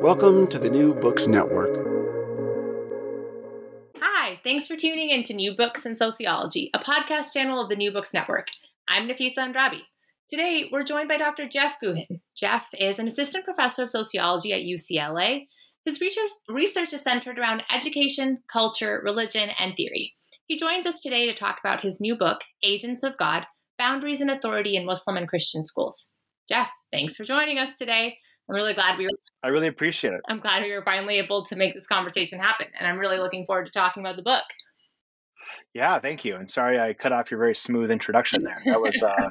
Welcome to the New Books Network. Hi, thanks for tuning in to New Books in Sociology, a podcast channel of the New Books Network. I'm Nafeesa Andrabi. Today, we're joined by Dr. Jeff Guhin. Jeff is an assistant professor of sociology at UCLA. His research is centered around education, culture, religion, and theory. He joins us today to talk about his new book, Agents of God Boundaries and Authority in Muslim and Christian Schools. Jeff, thanks for joining us today. I'm really glad we were. I really appreciate it. I'm glad we were finally able to make this conversation happen, and I'm really looking forward to talking about the book. Yeah, thank you. And sorry I cut off your very smooth introduction there. That was, uh,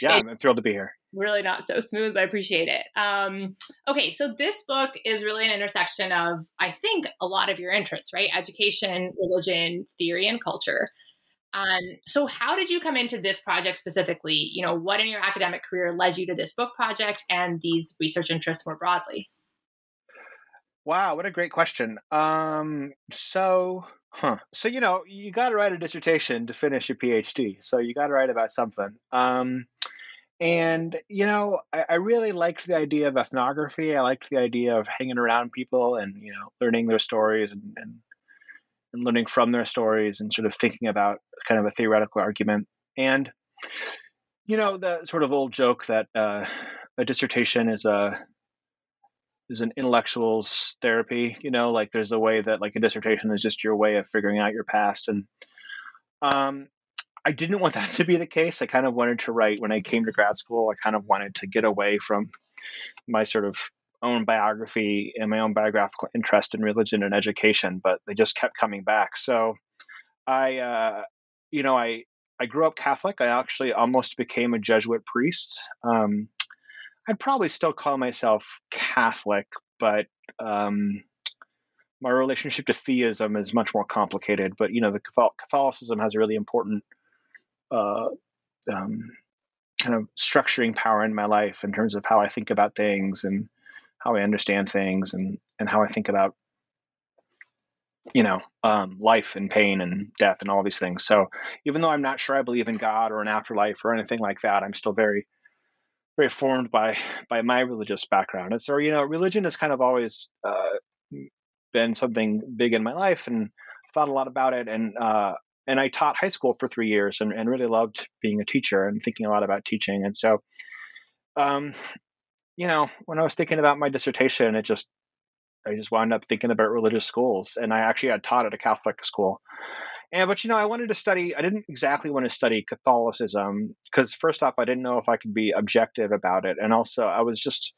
yeah, I'm thrilled to be here. Really not so smooth, but I appreciate it. Um, okay, so this book is really an intersection of, I think, a lot of your interests, right? Education, religion, theory, and culture. Um, so, how did you come into this project specifically? You know, what in your academic career led you to this book project and these research interests more broadly? Wow, what a great question. Um, so, huh. So, you know, you got to write a dissertation to finish your PhD. So, you got to write about something. Um, and, you know, I, I, really liked the idea of ethnography. I liked the idea of hanging around people and, you know, learning their stories and, and and learning from their stories and sort of thinking about kind of a theoretical argument. And, you know, the sort of old joke that uh, a dissertation is a is an intellectual's therapy. You know, like there's a way that like a dissertation is just your way of figuring out your past. And um, I didn't want that to be the case. I kind of wanted to write when I came to grad school. I kind of wanted to get away from my sort of own biography and my own biographical interest in religion and education, but they just kept coming back. So I, uh, you know, I I grew up Catholic. I actually almost became a Jesuit priest. Um, I'd probably still call myself Catholic, but um, my relationship to theism is much more complicated. But you know, the Catholicism has a really important uh, um, kind of structuring power in my life in terms of how I think about things and how I understand things and and how I think about you know um, life and pain and death and all these things. So even though I'm not sure I believe in God or an afterlife or anything like that, I'm still very very formed by by my religious background. And so you know, religion has kind of always uh, been something big in my life and thought a lot about it and uh, and I taught high school for three years and, and really loved being a teacher and thinking a lot about teaching. And so um, you know, when I was thinking about my dissertation, it just I just wound up thinking about religious schools, and I actually had taught at a Catholic school. And but you know, I wanted to study. I didn't exactly want to study Catholicism because first off, I didn't know if I could be objective about it, and also I was just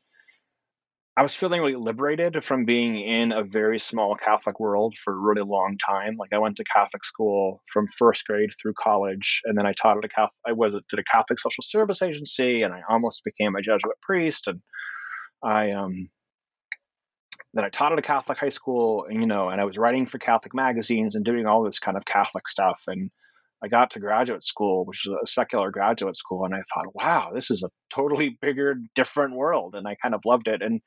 I was feeling really liberated from being in a very small Catholic world for a really long time. Like I went to Catholic school from first grade through college, and then I taught at a Catholic. I was at a Catholic social service agency, and I almost became a Jesuit priest. And I um, then I taught at a Catholic high school, and you know, and I was writing for Catholic magazines and doing all this kind of Catholic stuff. And I got to graduate school, which was a secular graduate school, and I thought, wow, this is a totally bigger, different world, and I kind of loved it. And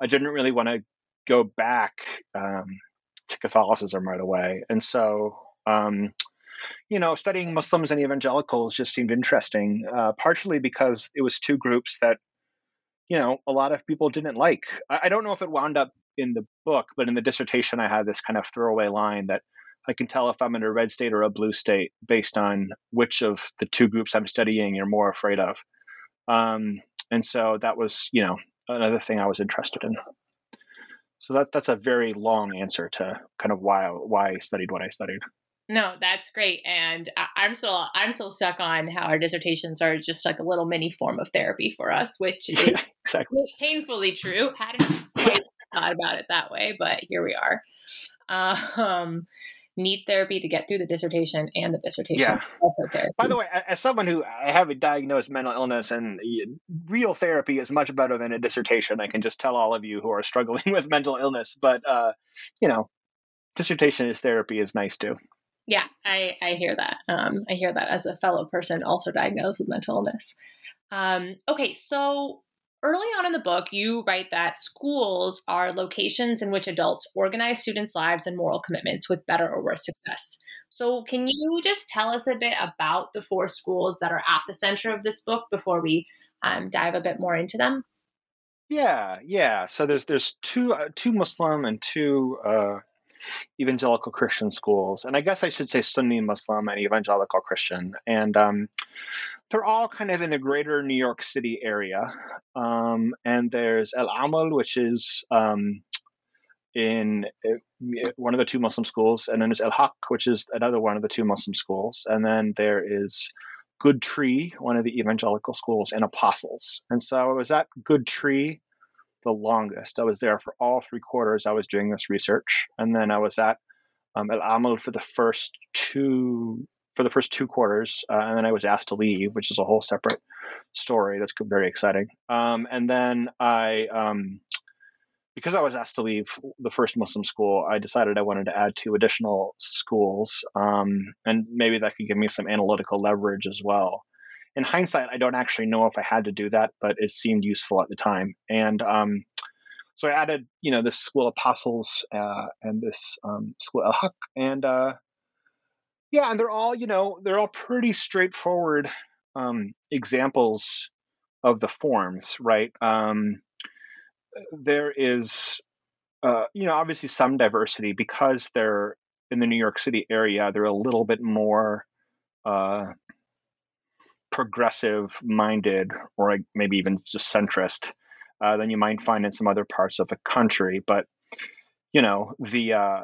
I didn't really want to go back um, to Catholicism right away, and so. Um, you know, studying Muslims and evangelicals just seemed interesting, uh, partially because it was two groups that, you know, a lot of people didn't like. I, I don't know if it wound up in the book, but in the dissertation, I had this kind of throwaway line that I can tell if I'm in a red state or a blue state based on which of the two groups I'm studying you're more afraid of. Um, and so that was, you know, another thing I was interested in. So that that's a very long answer to kind of why why I studied what I studied. No, that's great, and I'm still I'm still stuck on how our dissertations are just like a little mini form of therapy for us, which is yeah, exactly. painfully true. Hadn't quite thought about it that way, but here we are. Um, need therapy to get through the dissertation and the dissertation yeah. By the way, as someone who I have a diagnosed mental illness and real therapy is much better than a dissertation, I can just tell all of you who are struggling with mental illness. But uh, you know, dissertation is therapy is nice too. Yeah, I, I hear that. Um, I hear that as a fellow person also diagnosed with mental illness. Um, okay, so early on in the book, you write that schools are locations in which adults organize students' lives and moral commitments with better or worse success. So, can you just tell us a bit about the four schools that are at the center of this book before we um, dive a bit more into them? Yeah, yeah. So there's there's two uh, two Muslim and two uh, evangelical Christian schools, and I guess I should say Sunni Muslim and evangelical Christian, and um, they're all kind of in the greater New York City area. Um, and there's Al Amal, which is um, in uh, one of the two Muslim schools, and then there's Al Haq, which is another one of the two Muslim schools, and then there is Good Tree, one of the evangelical schools, and Apostles. And so I was at Good Tree the longest. I was there for all three quarters. I was doing this research, and then I was at um, Al Amal for the first two for the first two quarters, uh, and then I was asked to leave, which is a whole separate story. That's very exciting. Um, and then I, um, because I was asked to leave the first Muslim school, I decided I wanted to add two additional schools, um, and maybe that could give me some analytical leverage as well in hindsight, I don't actually know if I had to do that, but it seemed useful at the time. And um, so I added, you know, this school apostles uh, and this um, school al haq, and uh, yeah, and they're all, you know, they're all pretty straightforward um, examples of the forms, right? Um, there is, uh, you know, obviously some diversity because they're in the New York City area. They're a little bit more uh, progressive minded or maybe even just centrist uh, than you might find in some other parts of the country. But you know, the uh,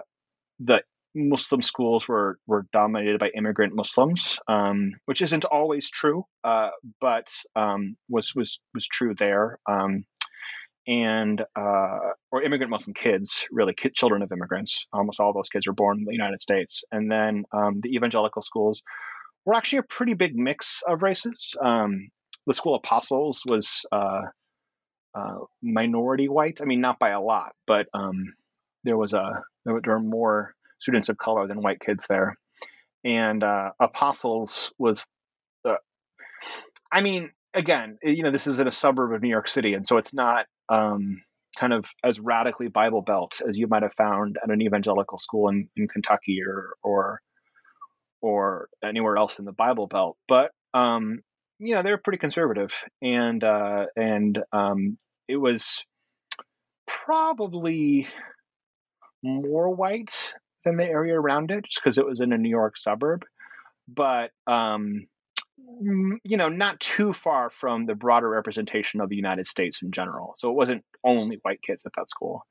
the Muslim schools were were dominated by immigrant Muslims, um, which isn't always true, uh, but um, was was was true there. Um, and uh, or immigrant Muslim kids, really kid, children of immigrants. Almost all those kids were born in the United States. And then um, the evangelical schools were actually a pretty big mix of races. Um, the School Apostles was uh, uh, minority white. I mean, not by a lot, but um, there was a there were more students of color than white kids there. And uh, Apostles was, uh, I mean, again, you know, this is in a suburb of New York City, and so it's not um, kind of as radically Bible Belt as you might have found at an evangelical school in, in Kentucky or or or anywhere else in the Bible Belt, but um, you know they're pretty conservative, and uh, and um, it was probably more white than the area around it, just because it was in a New York suburb, but um, you know not too far from the broader representation of the United States in general. So it wasn't only white kids at that school,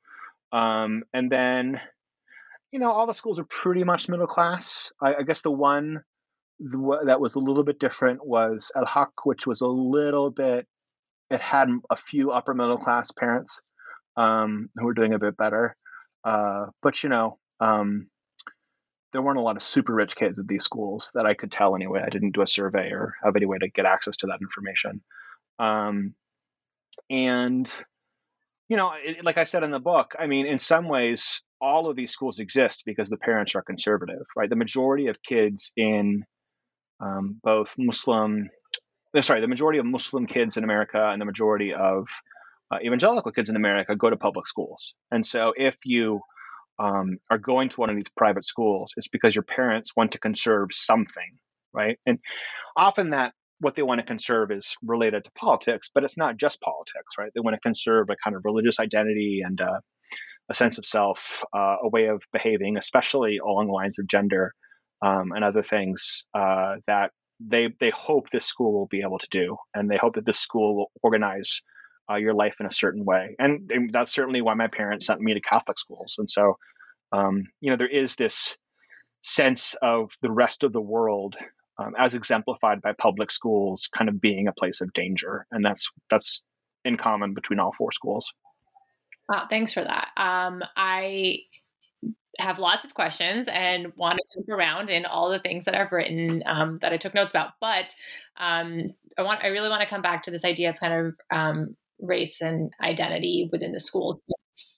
um, and then you know, all the schools are pretty much middle class. I, I guess the one that was a little bit different was Al Haq, which was a little bit, it had a few upper middle class parents um, who were doing a bit better. Uh, but, you know, um, there weren't a lot of super rich kids at these schools that I could tell anyway. I didn't do a survey or have any way to get access to that information. Um, and, you know, it, like I said in the book, I mean, in some ways, all of these schools exist because the parents are conservative, right? The majority of kids in um, both Muslim, uh, sorry, the majority of Muslim kids in America and the majority of uh, evangelical kids in America go to public schools. And so if you um, are going to one of these private schools, it's because your parents want to conserve something, right? And often that what they want to conserve is related to politics, but it's not just politics, right? They want to conserve a kind of religious identity and uh, a sense of self, uh, a way of behaving, especially along the lines of gender um, and other things uh, that they they hope this school will be able to do, and they hope that this school will organize uh, your life in a certain way. And, and, that's certainly why my parents sent me to Catholic schools. And so, um, you know, there is this sense of the rest of the world um, as exemplified by public schools kind of being a place of danger and that's that's in common between all four schools wow thanks for that um, i have lots of questions and want to jump around in all the things that I've written um, that I took notes about. But um, I want, I really want to come back to this idea of kind of um, race and identity within the schools.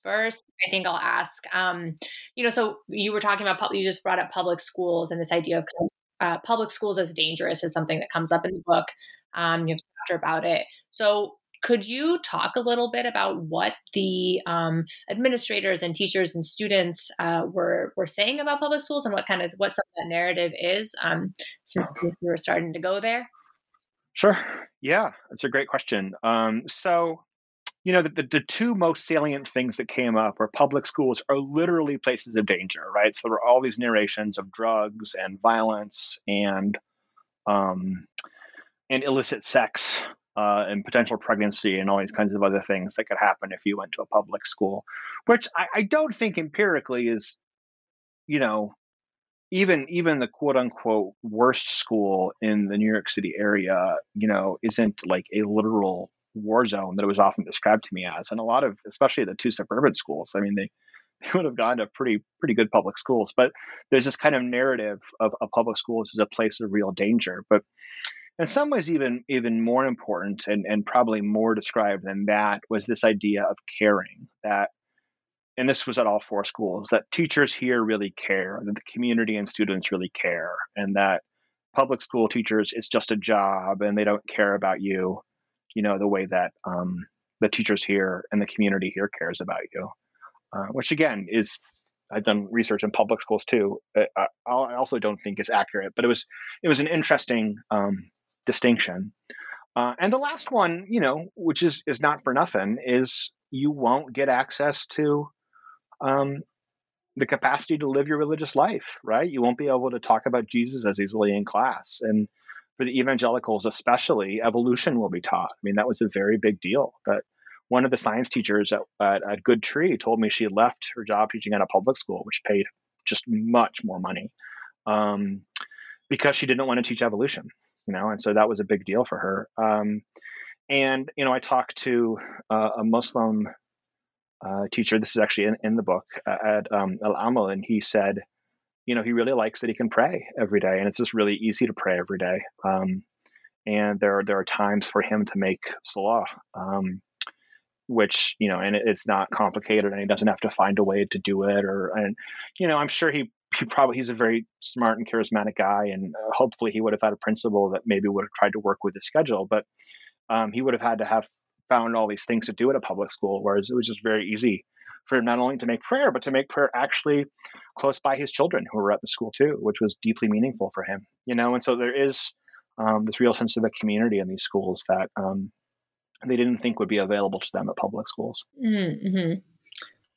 First, I think I'll ask, um, you know, so you were talking about, you just brought up public schools and this idea of kind of uh, public schools as dangerous is something that comes up in the book. Um, you have a chapter about it. So, could you talk a little bit about what the um, administrators and teachers and students uh, were were saying about public schools and what kind of what some of that narrative is um, since, since we were starting to go there? Sure. Yeah, that's a great question. Um, so, you know, the, the, the, two most salient things that came up were public schools are literally places of danger, right? So there were all these narrations of drugs and violence and um, and illicit sex uh, and potential pregnancy and all these kinds of other things that could happen if you went to a public school, which I, I don't think empirically is, you know, even even the quote unquote worst school in the New York City area, you know, isn't like a literal war zone that it was often described to me as. And a lot of, especially the two suburban schools, I mean, they, they would have gone to pretty pretty good public schools. But there's this kind of narrative of, of public schools as a place of real danger. But in some ways, even even more important and, and probably more described than that was this idea of caring that and this was at all four schools that teachers here really care that the community and students really care and that public school teachers it's just a job and they don't care about you you know the way that um, the teachers here and the community here cares about you uh, which again is i've done research in public schools too uh, I, I also don't think is accurate but it was it was an interesting um, distinction uh, and the last one you know which is is not for nothing is you won't get access to um, the capacity to live your religious life, right? You won't be able to talk about Jesus as easily in class. And for the evangelicals, especially, evolution will be taught. I mean, that was a very big deal. That one of the science teachers at, at, at Good Tree told me she left her job teaching at a public school, which paid just much more money, um, because she didn't want to teach evolution. You know, and so that was a big deal for her. Um, and you know, I talked to uh, a Muslim uh, teacher. This is actually in, in the book uh, at um, Al Amal, and he said, you know, he really likes that he can pray every day, and it's just really easy to pray every day. Um, and there are there are times for him to make salah, um, which you know, and it, it's not complicated, and he doesn't have to find a way to do it. Or and you know, I'm sure he he probably he's a very smart and charismatic guy, and uh, hopefully he would have had a principal that maybe would have tried to work with his schedule, but um, he would have had to have found all these things to do at a public school, whereas it was just very easy for him not only to make prayer, but to make prayer actually close by his children who were at the school too, which was deeply meaningful for him. You know, and so there is um, this real sense of a community in these schools that um, they didn't think would be available to them at public schools. Mm-hmm.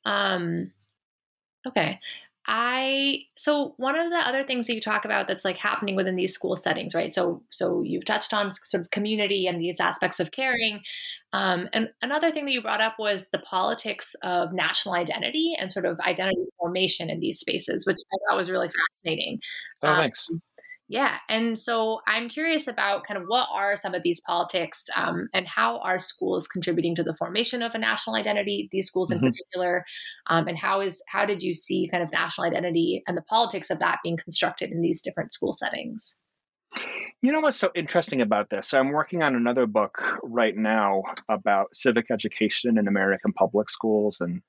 Um, okay. I so one of the other things that you talk about that's like happening within these school settings, right? So so you've touched on sort of community and these aspects of caring. Um, and another thing that you brought up was the politics of national identity and sort of identity formation in these spaces, which I thought was really fascinating. Oh, um, thanks. Yeah. And so I'm curious about kind of what are some of these politics um, and how are schools contributing to the formation of a national identity, these schools in mm-hmm. particular, um, and how is how did you see kind of national identity and the politics of that being constructed in these different school settings? You know what's so interesting about this? I'm working on another book right now about civic education in American public schools and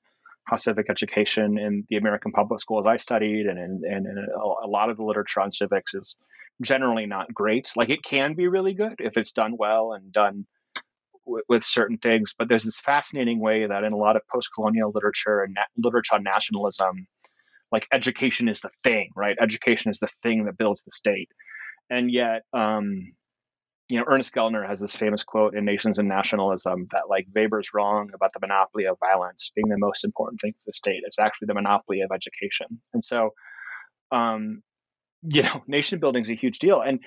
how civic education in the American public schools I studied and in, and in a, lot of the literature on civics is generally not great. Like it can be really good if it's done well and done w- with certain things, but there's this fascinating way that in a lot of post-colonial literature and na- literature on nationalism, like education is the thing, right? Education is the thing that builds the state, and yet um, you know, Ernest Gellner has this famous quote in Nations and Nationalism that like Weber's wrong about the monopoly of violence being the most important thing for the state. It's actually the monopoly of education. And so, um, you know, nation building is a huge deal. And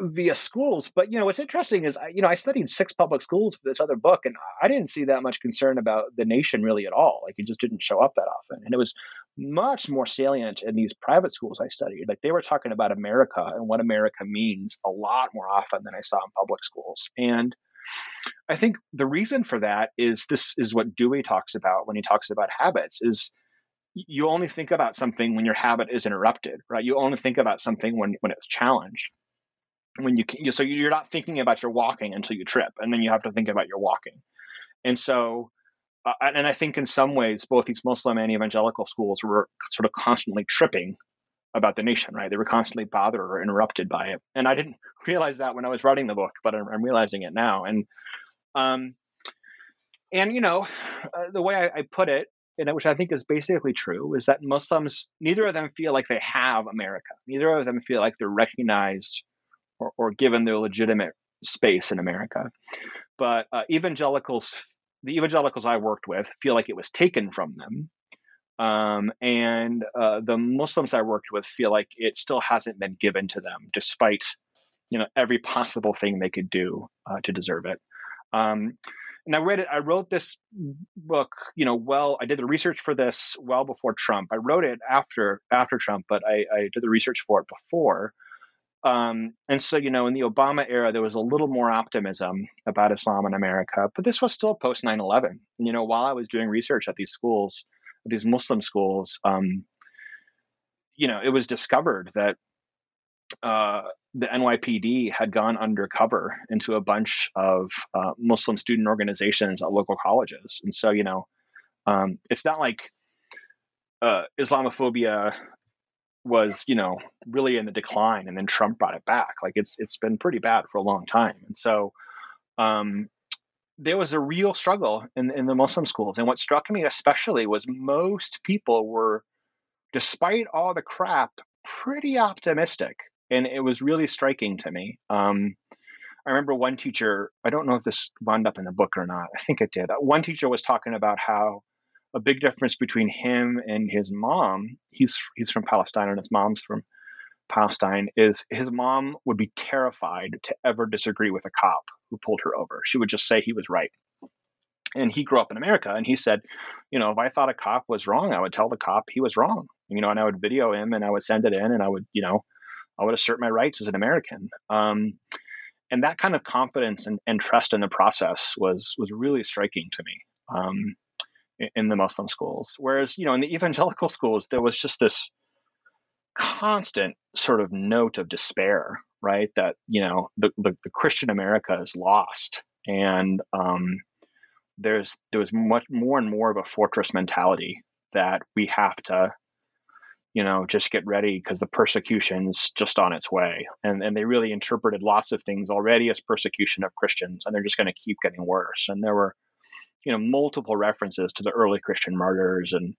via schools. But you know, what's interesting is, you know, I studied six public schools for this other book, and I didn't see that much concern about the nation really at all. Like it just didn't show up that often, and it was much more salient in these private schools I studied. Like they were talking about America and what America means a lot more often than I saw in public schools, and. I think the reason for that is this is what Dewey talks about when he talks about habits is you only think about something when your habit is interrupted, right? You only think about something when when it's challenged when you can, so you're not thinking about your walking until you trip, and then you have to think about your walking. And so, uh, and I think in some ways, both these Muslim and evangelical schools were sort of constantly tripping about the nation, right? They were constantly bothered or interrupted by it, and I didn't realize that when I was writing the book, but I'm, I'm realizing it now. And, um, and you know, uh, the way I, I put it, and which I think is basically true, is that Muslims, neither of them feel like they have America. Neither of them feel like they're recognized or, or given their legitimate space in America. But uh, evangelicals, the evangelicals I worked with, feel like it was taken from them. Um, and uh, the Muslims I worked with feel like it still hasn't been given to them, despite you know every possible thing they could do uh, to deserve it. Um, and I read it. I wrote this book, you know, well. I did the research for this well before Trump. I wrote it after after Trump, but I, I did the research for it before. Um, and so, you know, in the Obama era, there was a little more optimism about Islam in America, but this was still post 9 11. You know, while I was doing research at these schools, these Muslim schools, um, you know, it was discovered that uh, the NYPD had gone undercover into a bunch of uh, Muslim student organizations at local colleges. And so, you know, um, it's not like uh, Islamophobia was you know really in the decline and then trump brought it back. Like it's it's been pretty bad for a long time. And so um, there was a real struggle in, in the muslim schools. And what struck me especially was most people were despite all the crap pretty optimistic. And it was really striking to me. Um, i remember one teacher i don't know if this wound up in the book or not. I think it did. One teacher was talking about how a big difference between him and his mom. He's he's from Palestine and his mom's from Palestine. Is his mom would be terrified to ever disagree with a cop who pulled her over. She would just say he was right. And he grew up in America, and he said, you know, if I thought a cop was wrong, I would tell the cop he was wrong. You know, and I would video him, and I would send it in, and I would, you know, I would assert my rights as an American. Um, and that kind of confidence and, and, trust in the process was was really striking to me. Um, in the Muslim schools. Whereas, you know, in the evangelical schools, there was just this constant sort of note of despair, right? That, you know, the, the, the Christian America is lost. And um, there's there was much more and more of a fortress mentality that we have to, you know, just get ready because the persecution's just on its way. And and they really interpreted lots of things already as persecution of Christians, and they're just going to keep getting worse. And there were you know multiple references to the early Christian martyrs and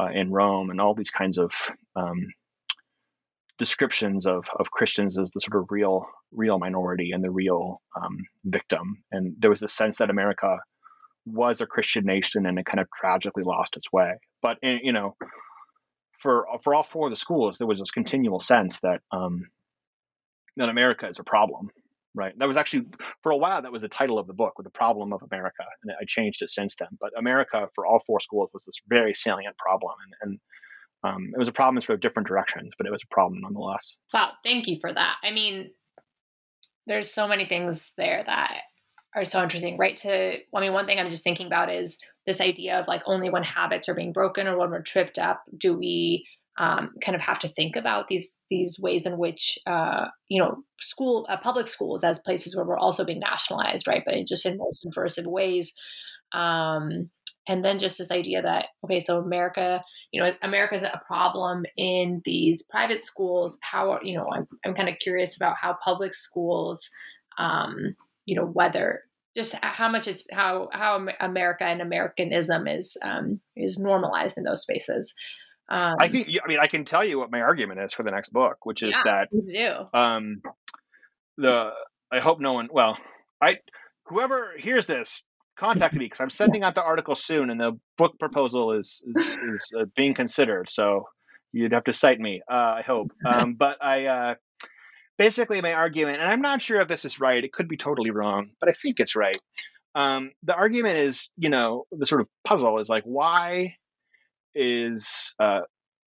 uh, in Rome and all these kinds of um, descriptions of of Christians as the sort of real real minority and the real um, victim. And there was a sense that America was a Christian nation and it kind of tragically lost its way. But eh, you know, for for all four of the schools, there was this continual sense that um, that America is a problem right? That was actually for a while that was the title of the book, with the problem of America, and I changed it since then. But America for all four schools was this very salient problem, and, and um, it was a problem in sort of different directions, but it was a problem nonetheless. Wow, thank you for that. I mean, there's so many things there that are so interesting, right? To I mean, one thing I'm just thinking about is this idea of like only when habits are being broken or when we're tripped up do we um, kind of have to think about these these ways in which uh, you know school uh, public schools as places where we're also being nationalized, right? But just in more subversive ways. Um, and then just this idea that okay so america you know america's a problem in these private schools how you know i'm, I'm kind of curious about how public schools um, you know whether just how much it's how how america and americanism is um, is normalized in those spaces um, i think i mean i can tell you what my argument is for the next book which is yeah, that um the i hope no one well i whoever hears this contact me because I'm sending out the article soon, and the book proposal is is, is uh, being considered. So you'd have to cite me. Uh, I hope. Um, but I uh, basically my argument, and I'm not sure if this is right. It could be totally wrong, but I think it's right. Um, the argument is, you know, the sort of puzzle is like, why is uh,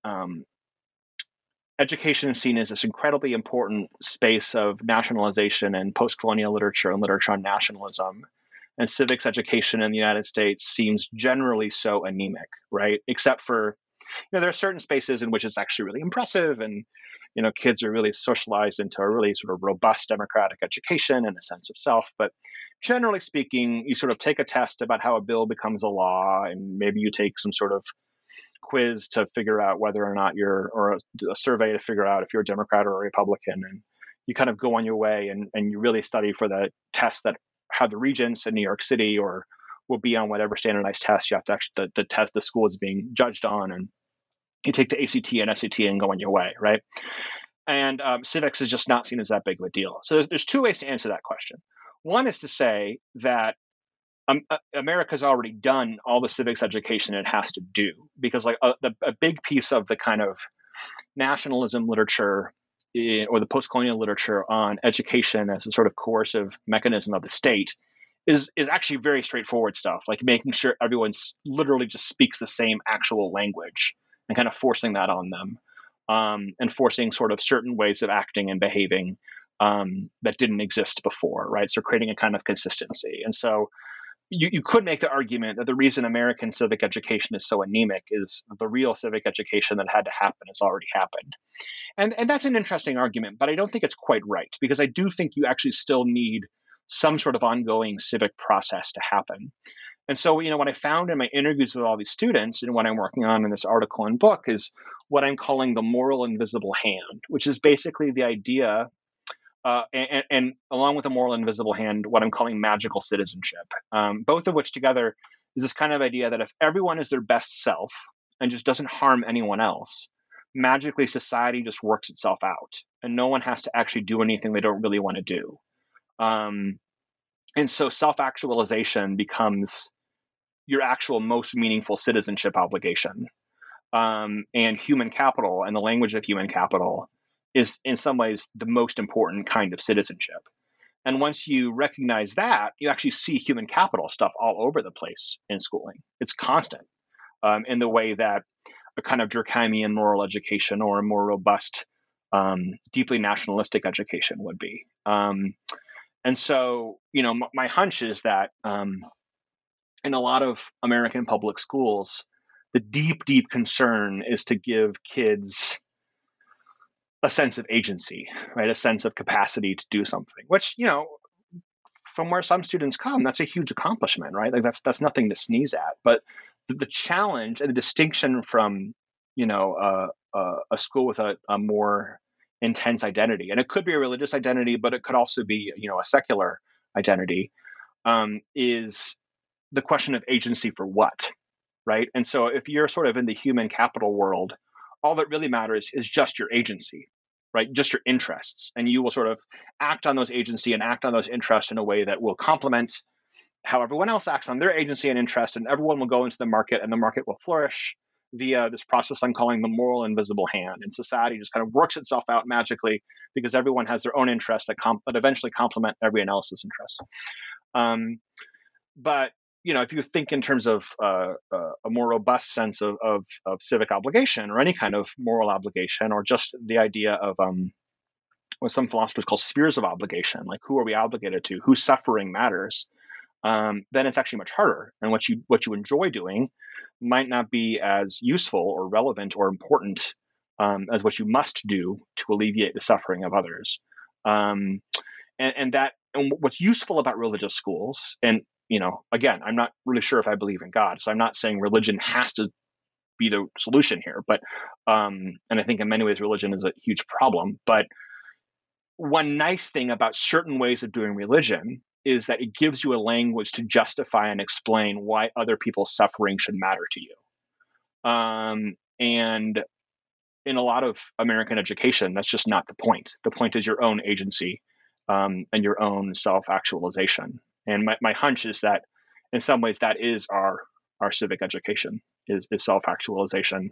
um, education seen as this incredibly important space of nationalization and post-colonial literature and literature on nationalism? and civics education in the United States seems generally so anemic, right? Except for, you know, there are certain spaces in which it's actually really impressive and, you know, kids are really socialized into a really sort of robust democratic education and a sense of self. But generally speaking, you sort of take a test about how a bill becomes a law and maybe you take some sort of quiz to figure out whether or not you're, or a, a survey to figure out if you're a Democrat or a Republican. And you kind of go on your way and, and you really study for the test that have the regents in New York City or will be on whatever standardized test you have to actually the, the test the school is being judged on and you take the ACT and SAT and go on your way, right? And um, civics is just not seen as that big of a deal. So there's, there's two ways to answer that question. One is to say that um, America's already done all the civics education it has to do because like a, uh, the, a big piece of the kind of nationalism literature Eh, or the post-colonial literature on education as a sort of coercive mechanism of the state is is actually very straightforward stuff, like making sure everyone literally just speaks the same actual language and kind of forcing that on them, um, and forcing sort of certain ways of acting and behaving um, that didn't exist before, right? So creating a kind of consistency, and so you, you could make the argument that the reason American civic education is so anemic is the real civic education that had to happen has already happened. And, and that's an interesting argument, but I don't think it's quite right because I do think you actually still need some sort of ongoing civic process to happen. And so, you know, what I found in my interviews with all these students and what I'm working on in this article and book is what I'm calling the moral invisible hand, which is basically the idea uh, and, and, along with a moral invisible hand, what I'm calling magical citizenship. Um, both of which together is this kind of idea that if everyone is their best self and just doesn't harm anyone else, magically society just works itself out, and no one has to actually do anything they don't really want to do. Um, and so self-actualization becomes your actual most meaningful citizenship obligation. Um, and human capital and the language of human capital is in some ways the most important kind of citizenship. And once you recognize that, you actually see human capital stuff all over the place in schooling. It's constant um, in the way that a kind of Durkheimian moral education or a more robust, um, deeply nationalistic education would be. Um, and so, you know, m- my hunch is that um, in a lot of American public schools, the deep, deep concern is to give kids a sense of agency, right? A sense of capacity to do something, which, you know, from where some students come, that's a huge accomplishment, right? Like that's that's nothing to sneeze at. But the, the challenge and the distinction from, you know, uh, uh, a school with a, a, more intense identity, and it could be a religious identity, but it could also be, you know, a secular identity, um, is the question of agency for what, right? And so if you're sort of in the human capital world all that really matters is just your agency, right? Just your interests. And you will sort of act on those agency and act on those interests in a way that will complement how everyone else acts on their agency and interest. And everyone will go into the market and the market will flourish via this process I'm calling the moral invisible hand. And society just kind of works itself out magically because everyone has their own interests that, comp- that eventually complement everyone else's interests. Um, but you know, if you think in terms of uh, uh, a more robust sense of, of, of, civic obligation or any kind of moral obligation, or just the idea of um, what some philosophers call spheres of obligation, like who are we obligated to, whose suffering matters, um, then it's actually much harder. And what you what you enjoy doing might not be as useful or relevant or important um, as what you must do to alleviate the suffering of others. Um, and, and that and what's useful about religious schools and you know, again, I'm not really sure if I believe in God. So I'm not saying religion has to be the solution here. But um, and I think in many ways religion is a huge problem. But one nice thing about certain ways of doing religion is that it gives you a language to justify and explain why other people's suffering should matter to you. Um, and in a lot of American education, that's just not the point. The point is your own agency um, and your own self actualization. And my, my hunch is that in some ways that is our our civic education is, is self actualization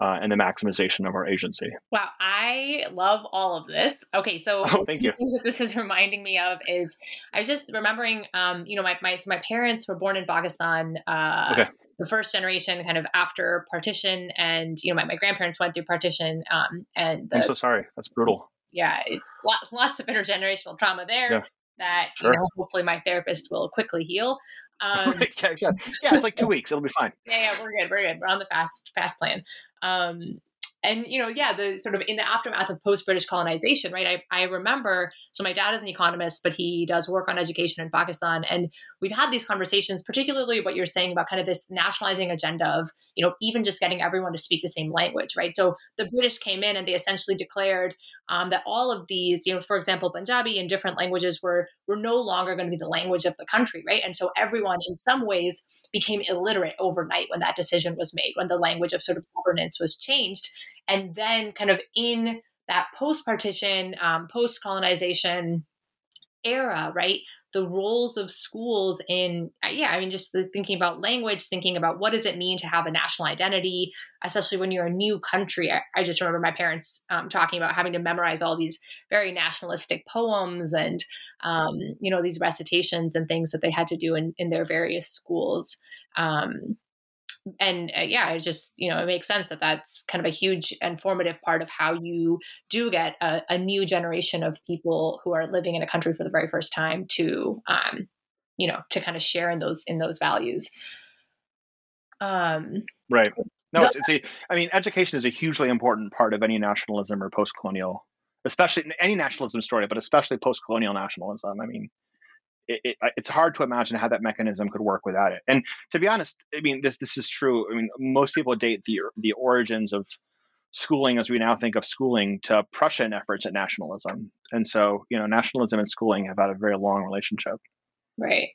uh, and the maximization of our agency. Wow, I love all of this. Okay, so oh, thank you. things that this is reminding me of is I was just remembering, um, you know, my my so my parents were born in Pakistan. Uh, okay. The first generation, kind of after partition, and you know, my, my grandparents went through partition. Um, and the, I'm so sorry. That's brutal. Yeah, it's lots, lots of intergenerational trauma there. Yeah that sure. you know hopefully my therapist will quickly heal. Um, yeah, yeah, it's like two weeks. It'll be fine. Yeah, yeah, we're good. We're good. We're on the fast fast plan. Um, and you know yeah the sort of in the aftermath of post british colonization right? I, I remember so my dad is an economist but he does work on education in pakistan. And we've had these conversations particularly what you're saying about kind of this nationalizing agenda of you know even just getting everyone to speak the same language right? So the british came in and they essentially declared um, that all of these you know for example punjabi and different languages were were no longer going to be the language of the country right? And so everyone in some ways became illiterate overnight when that decision was made when the language of sort of governance was changed and then kind of in that post partition um, post colonization era right the roles of schools in uh, yeah i mean just thinking about language thinking about what does it mean to have a national identity especially when you're a new country. I, I just remember my parents um, talking about having to memorize all these very nationalistic poems and um, you know these recitations and things that they had to do in, in their various schools. Um, and uh, yeah, it just you know it makes sense that that's kind of a huge and formative part of how you do get a, a new generation of people who are living in a country for the very first time to um, you know to kind of share in those in those values. Um, right. No, the, it's, it's a. I mean, education is a hugely important part of any nationalism or post-colonial, especially any nationalism story, but especially post-colonial nationalism. I mean, it, it, it's hard to imagine how that mechanism could work without it. And to be honest, I mean this this is true. I mean most people date the the origins of schooling as we now think of schooling to Prussian efforts at nationalism. And so, you know, nationalism and schooling have had a very long relationship. Right.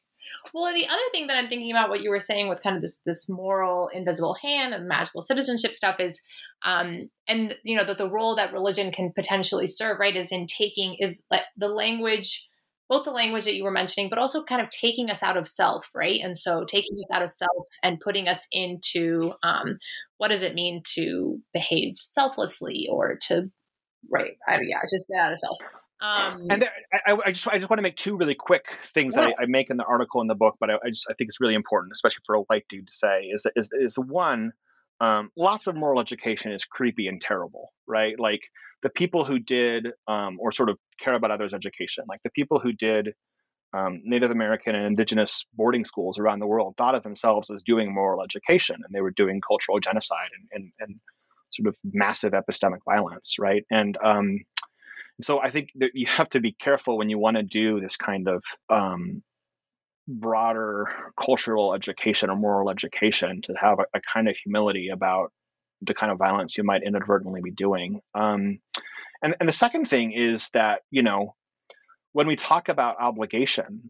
Well, the other thing that I'm thinking about what you were saying with kind of this this moral invisible hand and magical citizenship stuff is, um, and you know that the role that religion can potentially serve, right, is in taking is like the language both the language that you were mentioning, but also kind of taking us out of self, right? And so taking us out of self and putting us into um, what does it mean to behave selflessly or to, right? I, yeah, just get out of self. Um, and there, I, I, just I just want to make two really quick things yeah. that I, I, make in the article in the book, but I, I, just I think it's really important, especially for a white dude to say, is that is is the one, um, lots of moral education is creepy and terrible, right? Like the people who did um, or sort of care about others' education, like the people who did um, Native American and indigenous boarding schools around the world, thought of themselves as doing moral education, and they were doing cultural genocide and, and, and sort of massive epistemic violence, right? And um, so I think that you have to be careful when you want to do this kind of um, broader cultural education or moral education to have a, a kind of humility about the kind of violence you might inadvertently be doing. Um, and, and the second thing is that, you know, when we talk about obligation,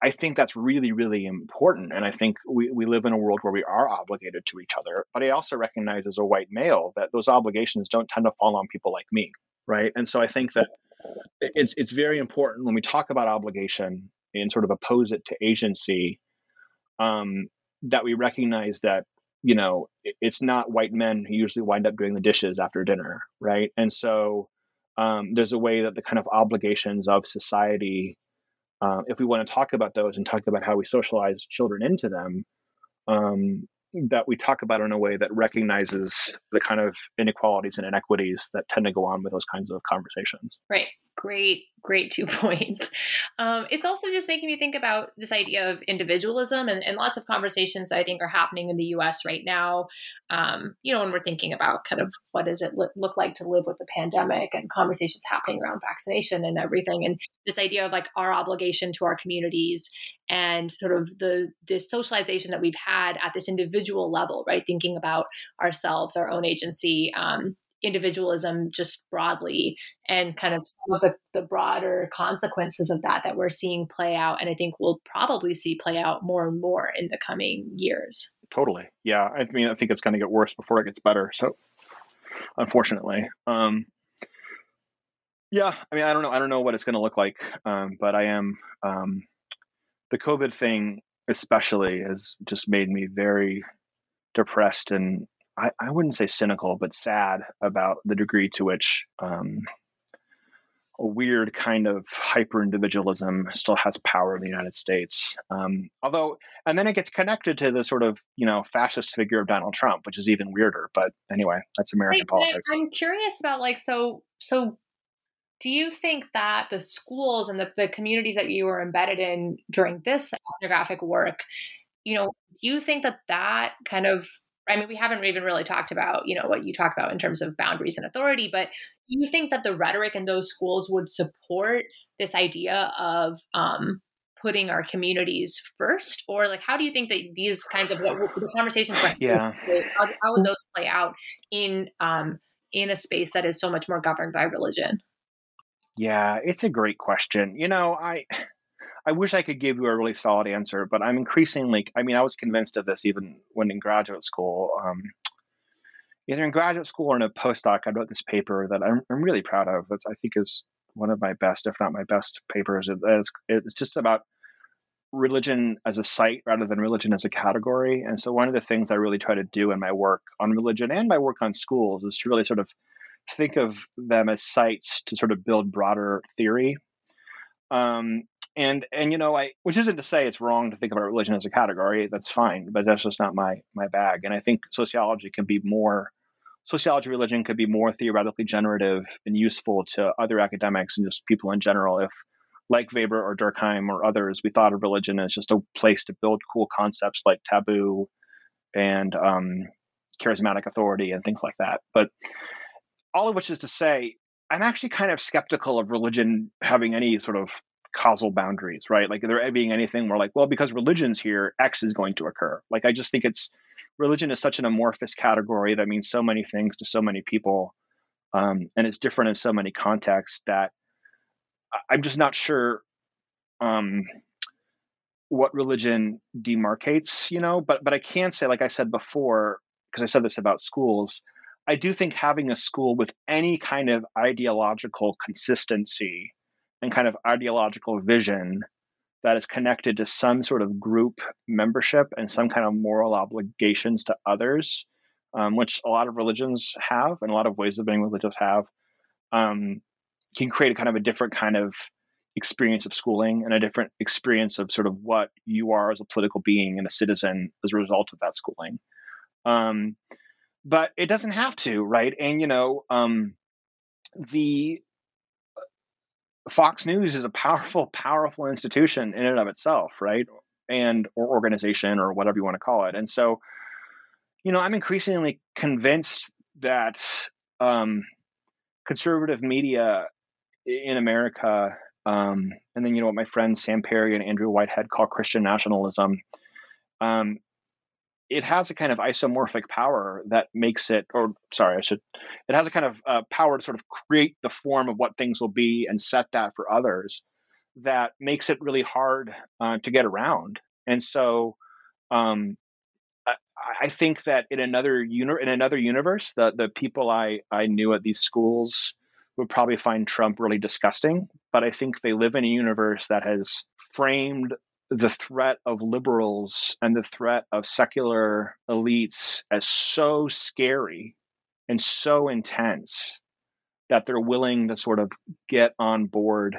I think that's really, really important. And I think we, we live in a world where we are obligated to each other. But I also recognize as a white male that those obligations don't tend to fall on people like me. Right. And so I think that it's it's very important when we talk about obligation and sort of oppose it to agency, um, that we recognize that you know, it's not white men who usually wind up doing the dishes after dinner, right? And so um, there's a way that the kind of obligations of society, um, if we want to talk about those and talk about how we socialize children into them, um, that we talk about in a way that recognizes the kind of inequalities and inequities that tend to go on with those kinds of conversations. Right. Great, great two points. Um, it's also just making me think about this idea of individualism and, and, lots of conversations that I think are happening in the US right now. Um, you know, when we're thinking about kind of what does it look like to live with the pandemic and conversations happening around vaccination and everything. And this idea of like our obligation to our communities and sort of the, the socialization that we've had at this individual level, right? Thinking about ourselves, our own agency, um, individualism just broadly and kind of some of the, the broader consequences of that that we're seeing play out and i think we'll probably see play out more and more in the coming years. Totally. Yeah i mean i think it's going to get worse before it gets better so unfortunately. Um yeah i mean i don't know i don't know what it's going to look like um but i am um the covid thing especially has just made me very depressed and I, I wouldn't say cynical, but sad about the degree to which um, a weird kind of hyper individualism still has power in the United States. Um, although, and then it gets connected to the sort of you know fascist figure of Donald Trump, which is even weirder. But anyway, that's American right, politics. I'm curious about like so so. Do you think that the schools and the, the communities that you were embedded in during this ethnographic work, you know, do you think that that kind of I mean, we haven't even really talked about, you know, what you talked about in terms of boundaries and authority, but do you think that the rhetoric in those schools would support this idea of um, putting our communities first? Or like, how do you think that these kinds of what, the conversations, yeah. how, how, would those play out in, um, in a space that is so much more governed by religion? Yeah, it's a great question. You know, I I wish I could give you a really solid answer, but I'm increasingly, I mean, I was convinced of this even when in graduate school. Um, either in graduate school or in a postdoc, I wrote this paper that I'm, I'm really proud of. It's, I think is one of my best, if not my best papers. It, it's, it's just about religion as a site rather than religion as a category. And so one of the things I really try to do in my work on religion and my work on schools is to really sort of think of them as sites to sort of build broader theory. Um, and and you know i which isn't to say it's wrong to think about religion as a category that's fine but that's just not my my bag and i think sociology can be more sociology religion could be more theoretically generative and useful to other academics and just people in general if like weber or durkheim or others we thought of religion as just a place to build cool concepts like taboo and um, charismatic authority and things like that but all of which is to say i'm actually kind of skeptical of religion having any sort of causal boundaries, right? Like there being anything where like, well, because religion's here, X is going to occur. Like I just think it's religion is such an amorphous category that means so many things to so many people, um, and it's different in so many contexts that I'm just not sure um, what religion demarcates, you know. But but I can say, like I said before, because I said this about schools. I do think having a school with any kind of ideological consistency and kind of ideological vision that is connected to some sort of group membership and some kind of moral obligations to others, um, which a lot of religions have and a lot of ways of being religious have, um, can create a kind of a different kind of experience of schooling and a different experience of sort of what you are as a political being and a citizen as a result of that schooling. Um, but it doesn't have to, right? And you know, um, the Fox News is a powerful, powerful institution in and of itself, right? And or organization or whatever you want to call it. And so, you know, I'm increasingly convinced that um, conservative media in America, um, and then you know what my friends Sam Perry and Andrew Whitehead call Christian nationalism, um, it has a kind of isomorphic power that makes it, or sorry, I should, it has a kind of uh, power to sort of create the form of what things will be and set that for others that makes it really hard uh, to get around. And so, um, I, I, think that in another uni- in another universe, the the people I I knew at these schools would probably find Trump really disgusting. But I think they live in a universe that has framed the threat of liberals and the threat of secular elites as so scary and so intense that they're willing to sort of get on board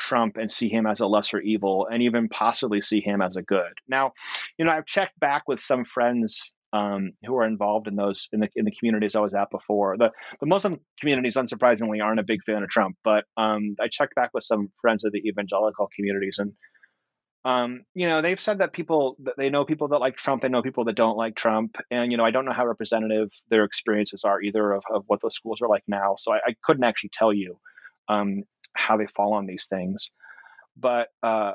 Trump and see him as a lesser evil and even possibly see him as a good. Now, you know, I've checked back with some friends um, who are involved in those in the in the communities I was at before. The the Muslim communities, unsurprisingly, aren't a big fan of Trump, but um, I checked back with some friends of the evangelical communities, and um, you know they've said that people that they know people that like Trump, and know people that don't like Trump, and you know I don't know how representative their experiences are either of, of what those schools are like now, so I, I couldn't actually tell you um, how they fall on these things, but. Uh,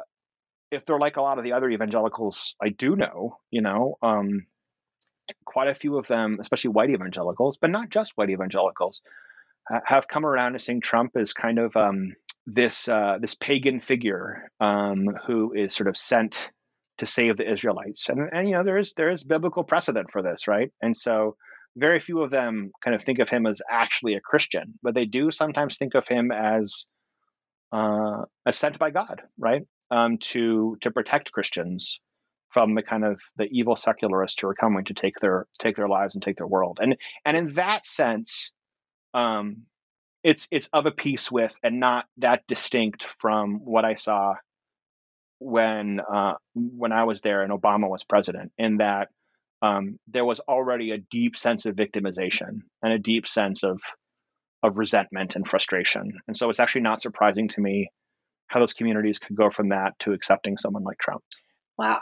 if they're like a lot of the other evangelicals I do know, you know, um, quite a few of them, especially white evangelicals, but not just white evangelicals, have come around to seeing Trump as kind of um, this uh, this pagan figure um, who is sort of sent to save the Israelites, and, and you know there is there is biblical precedent for this, right? And so very few of them kind of think of him as actually a Christian, but they do sometimes think of him as uh, as sent by God, right, um, to to protect Christians from the kind of the evil secularists who are coming to take their take their lives and take their world. And and in that sense, um, it's it's of a piece with and not that distinct from what I saw when uh, when I was there and Obama was president. In that um, there was already a deep sense of victimization and a deep sense of of resentment and frustration. And so it's actually not surprising to me how those communities could go from that to accepting someone like Trump. Wow.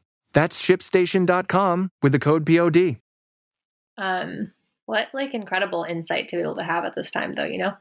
That's shipstation.com with the code POD. Um, what like incredible insight to be able to have at this time, though, you know?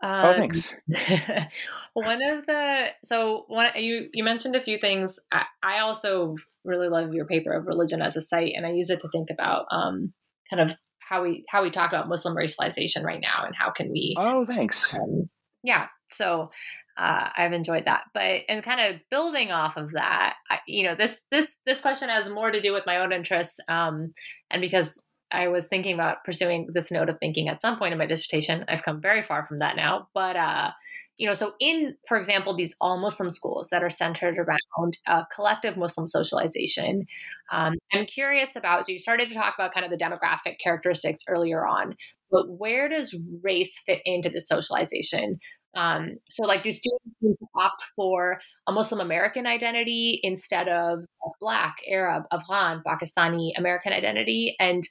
Um, oh, thanks. one of the so one you you mentioned a few things. I, I, also really love your paper of religion as a site, and I use it to think about um, kind of how we how we talk about Muslim racialization right now, and how can we? Oh, thanks. Um, yeah. So uh, I've enjoyed that. But and kind of building off of that, I, you know, this this this question has more to do with my own interests, um, and because I was thinking about pursuing this note of thinking at some point in my dissertation. I've come very far from that now, but uh, you know, so in, for example, these all Muslim schools that are centered around uh, collective Muslim socialization, um, I'm curious about. So you started to talk about kind of the demographic characteristics earlier on, but where does race fit into the socialization? Um, so, like, do students opt for a Muslim American identity instead of Black, Arab, Afghan, Pakistani American identity? And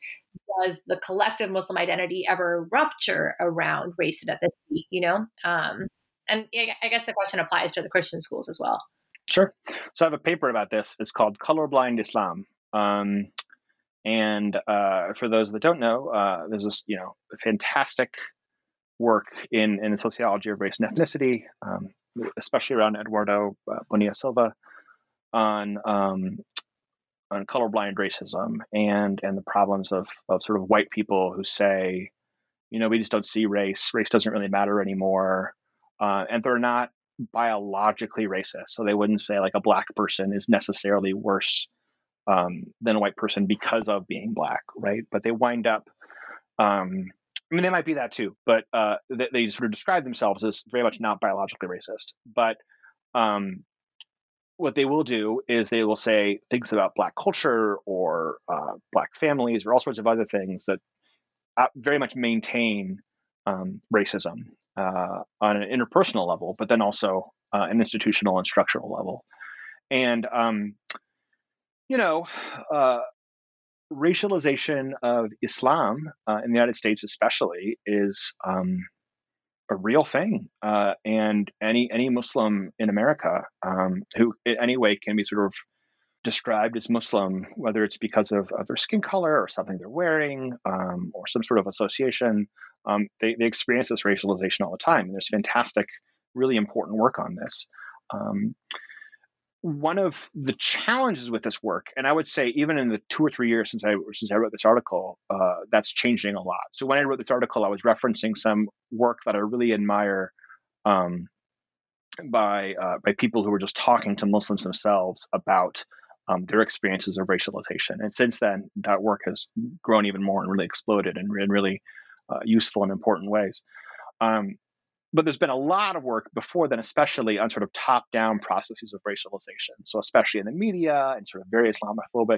does the collective Muslim identity ever rupture around race and ethnicity? You know, um, and I guess the question applies to the Christian schools as well. Sure. So I have a paper about this. It's called Colorblind Islam. Um, and uh, for those that don't know, uh, there's this, you know, fantastic work in, in the sociology of race and ethnicity, um, especially around Eduardo uh, Bonilla Silva on um, on colorblind racism and and the problems of of sort of white people who say, you know, we just don't see race. Race doesn't really matter anymore, uh, and they're not biologically racist. So they wouldn't say like a black person is necessarily worse um, than a white person because of being black, right? But they wind up um, I mean, they might be that too, but uh, they, they, sort of describe themselves as very much not biologically racist. But um, what they will do is they will say things about black culture or uh, black families or all sorts of other things that uh, very much maintain um, racism uh, on an interpersonal level, but then also uh, an institutional and structural level. And um, you know, uh, racialization of Islam uh, in the United States, especially, is um, a real thing. Uh, and any any Muslim in America um, who, in any way, can be sort of described as Muslim, whether it's because of, of their skin color or something they're wearing um, or some sort of association, um, they, they experience this racialization all the time. And there's fantastic, really important work on this. One of the challenges with this work, and I would say even in the two or three years since I since I wrote this article, uh, that's changing a lot. So when I wrote this article, I was referencing some work that I really admire um, by uh, by people who were just talking to Muslims themselves about um, their experiences of racialization. And since then, that work has grown even more and really exploded in, in really uh, useful and important ways. Um, but there's been a lot of work before then, especially on sort of top-down processes of racialization. So especially in the media and sort of very Islamophobic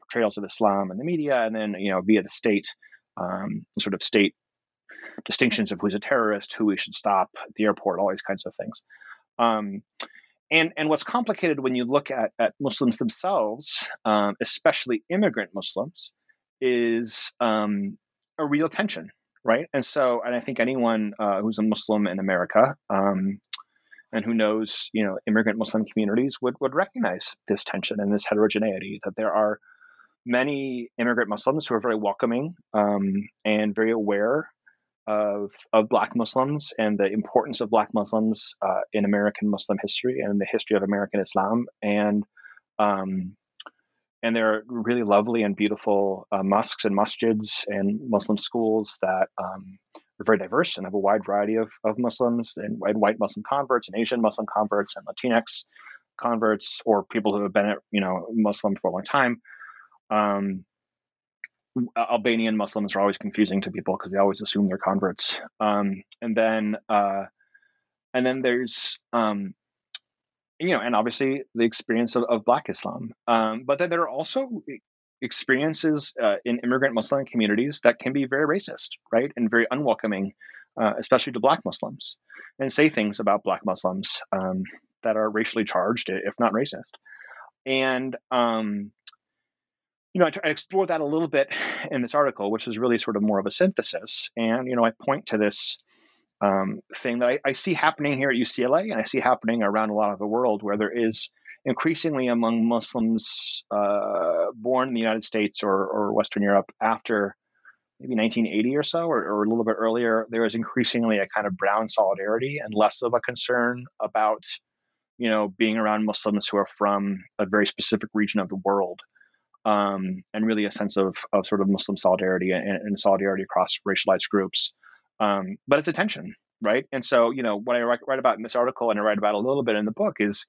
portrayals of Islam in the media, and then you know via the state, um, sort of state distinctions of who's a terrorist, who we should stop at the airport, all these kinds of things. Um, and and what's complicated when you look at, at Muslims themselves, um, especially immigrant Muslims, is um, a real tension right? And so, and I think anyone uh, who's a Muslim in America um, and who knows, you know, immigrant Muslim communities would would recognize this tension and this heterogeneity. That there are many immigrant Muslims who are very welcoming um, and very aware of of Black Muslims and the importance of Black Muslims uh, in American Muslim history and the history of American Islam and um, and there are really lovely and beautiful uh, mosques and masjids and Muslim schools that um, are very diverse and have a wide variety of, of Muslims and, and, white Muslim converts and Asian Muslim converts and Latinx converts or people who have been you know Muslim for a long time. Um, Albanian Muslims are always confusing to people because they always assume they're converts. Um, and then uh, and then there's um, you know, and obviously the experience of, of Black Islam. Um, but then there are also experiences uh, in immigrant Muslim communities that can be very racist, right, and very unwelcoming, uh, especially to Black Muslims, and say things about Black Muslims um, that are racially charged, if not racist. And um, you know, I, I explore that a little bit in this article, which is really sort of more of a synthesis. And you know, I point to this um, thing that I, I, see happening here at UCLA and I see happening around a lot of the world where there is increasingly among Muslims uh, born in the United States or, or, Western Europe after maybe 1980 or so, or, or, a little bit earlier, there is increasingly a kind of brown solidarity and less of a concern about, you know, being around Muslims who are from a very specific region of the world. Um, and really a sense of, of sort of Muslim solidarity and, and solidarity across racialized groups. Um, but it's a tension, right? And so, you know, what I write, write, about in this article and I write about a little bit in the book is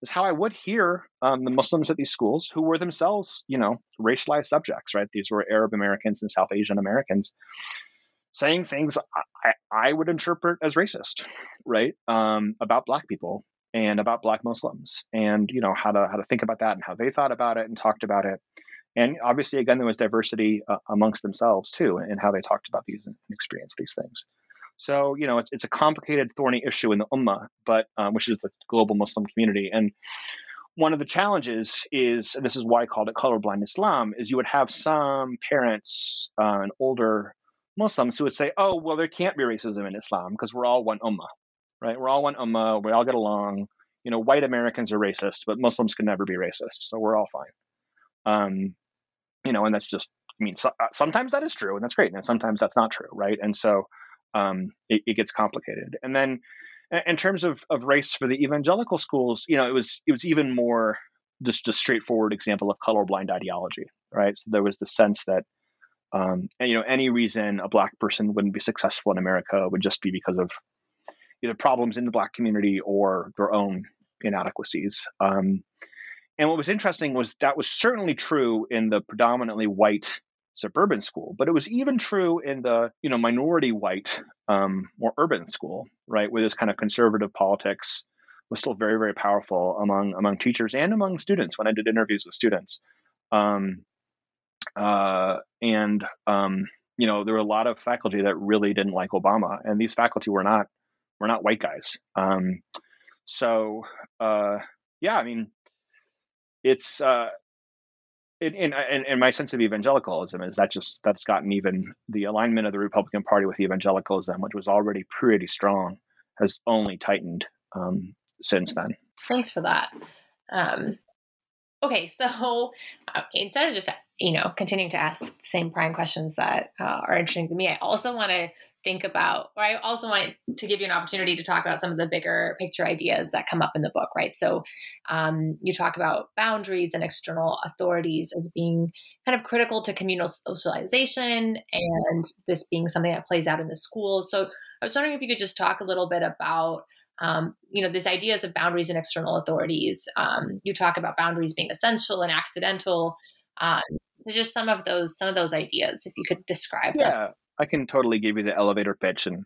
is how I would hear um, the Muslims at these schools who were themselves, you know, racialized subjects, right? These were Arab Americans and South Asian Americans saying things I, I would interpret as racist, right, um, about Black people and about Black Muslims, and you know how to how to think about that and how they thought about it and talked about it. And obviously, again, there was diversity uh, amongst themselves too, in how they talked about these and experienced these things. So, you know, it's, it's a complicated, thorny issue in the Ummah, but um, which is the global Muslim community. And one of the challenges is, and this is why I called it colorblind Islam, is you would have some parents uh, and older Muslims who would say, oh, well, there can't be racism in Islam because we're all one Ummah, right? We're all one Ummah. We all get along. You know, white Americans are racist, but Muslims can never be racist. So we're all fine. Um, you know, and that's just, I mean, so, uh, sometimes that is true and that's great. And sometimes that's not true. Right. And so um, it, it, gets complicated. And then in terms of, of race for the evangelical schools, you know, it was, it was even more just a straightforward example of colorblind ideology. Right. So there was the sense that, um, and, you know, any reason a black person wouldn't be successful in America would just be because of either problems in the black community or their own inadequacies. Um, and what was interesting was that was certainly true in the predominantly white suburban school, but it was even true in the you know minority white, um, more urban school, right, where this kind of conservative politics was still very very powerful among among teachers and among students. When I did interviews with students, um, uh, and um, you know, there were a lot of faculty that really didn't like Obama, and these faculty were not were not white guys. Um, so uh, yeah, I mean, it's uh, in, in, in, my sense of evangelicalism is that just that's gotten even the alignment of the Republican Party with evangelicalism, which was already pretty strong, has only tightened um, since then. Thanks for that. Um, okay, so uh, instead of just you know continuing to ask the same prime questions that uh, are interesting to me, I also want to think about, or I also want to give you an opportunity to talk about some of the bigger picture ideas that come up in the book, right? So um, you talk about boundaries and external authorities as being kind of critical to communal socialization and this being something that plays out in the schools. So I was wondering if you could just talk a little bit about um, you know these ideas of boundaries and external authorities um, you talk about boundaries being essential and accidental um, so just some of those some of those ideas if you could describe yeah them. I can totally give you the elevator pitch and